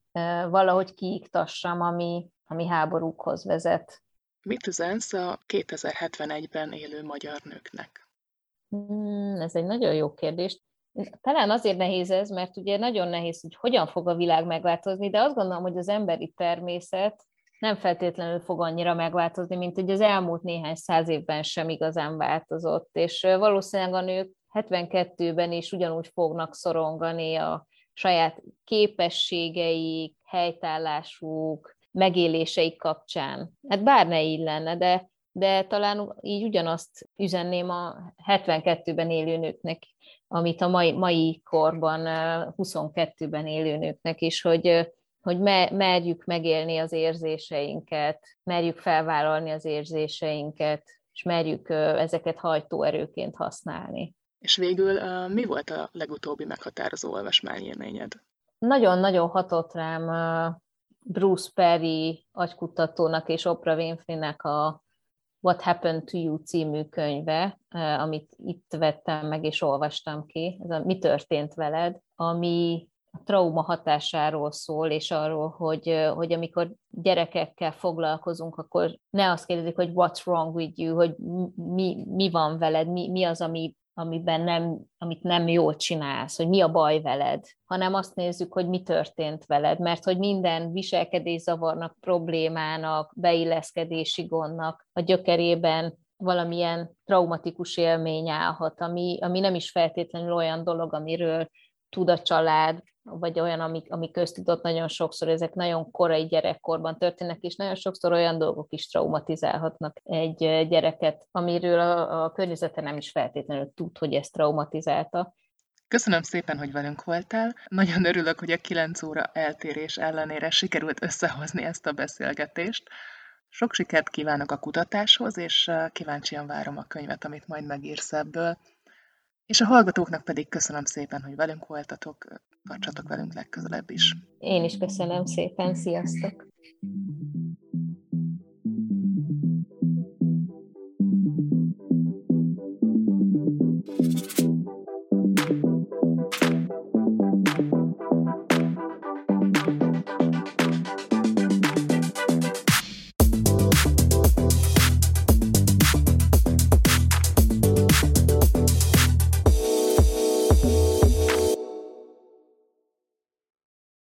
valahogy kiiktassam, ami, ami háborúkhoz vezet. Mit üzensz a 2071-ben élő magyar nőknek? Hmm, ez egy nagyon jó kérdés. Talán azért nehéz ez, mert ugye nagyon nehéz, hogy hogyan fog a világ megváltozni, de azt gondolom, hogy az emberi természet nem feltétlenül fog annyira megváltozni, mint hogy az elmúlt néhány száz évben sem igazán változott, és valószínűleg a nők 72-ben is ugyanúgy fognak szorongani a saját képességeik, helytállásuk, megéléseik kapcsán. Hát bár ne így lenne, de, de talán így ugyanazt üzenném a 72-ben élő nőknek, amit a mai, mai korban, 22-ben élő nőknek is, hogy hogy merjük megélni az érzéseinket, merjük felvállalni az érzéseinket, és merjük ezeket hajtóerőként használni. És végül mi volt a legutóbbi meghatározó olvasmányélményed? Nagyon-nagyon hatott rám Bruce Perry agykutatónak és Oprah Winfreynek a What Happened to You című könyve, amit itt vettem meg és olvastam ki, ez a Mi történt veled, ami a trauma hatásáról szól, és arról, hogy, hogy amikor gyerekekkel foglalkozunk, akkor ne azt kérdezik, hogy what's wrong with you, hogy mi, mi van veled, mi, mi az, ami, amiben nem, amit nem jól csinálsz, hogy mi a baj veled, hanem azt nézzük, hogy mi történt veled, mert hogy minden viselkedészavarnak, problémának, beilleszkedési gondnak a gyökerében valamilyen traumatikus élmény állhat, ami, ami nem is feltétlenül olyan dolog, amiről tud a család, vagy olyan, ami, ami köztudott nagyon sokszor, ezek nagyon korai gyerekkorban történnek, és nagyon sokszor olyan dolgok is traumatizálhatnak egy gyereket, amiről a, a környezete nem is feltétlenül tud, hogy ez traumatizálta. Köszönöm szépen, hogy velünk voltál. Nagyon örülök, hogy a 9 óra eltérés ellenére sikerült összehozni ezt a beszélgetést. Sok sikert kívánok a kutatáshoz, és kíváncsian várom a könyvet, amit majd megírsz ebből. És a hallgatóknak pedig köszönöm szépen, hogy velünk voltatok, tartsatok velünk legközelebb is. Én is köszönöm szépen, sziasztok!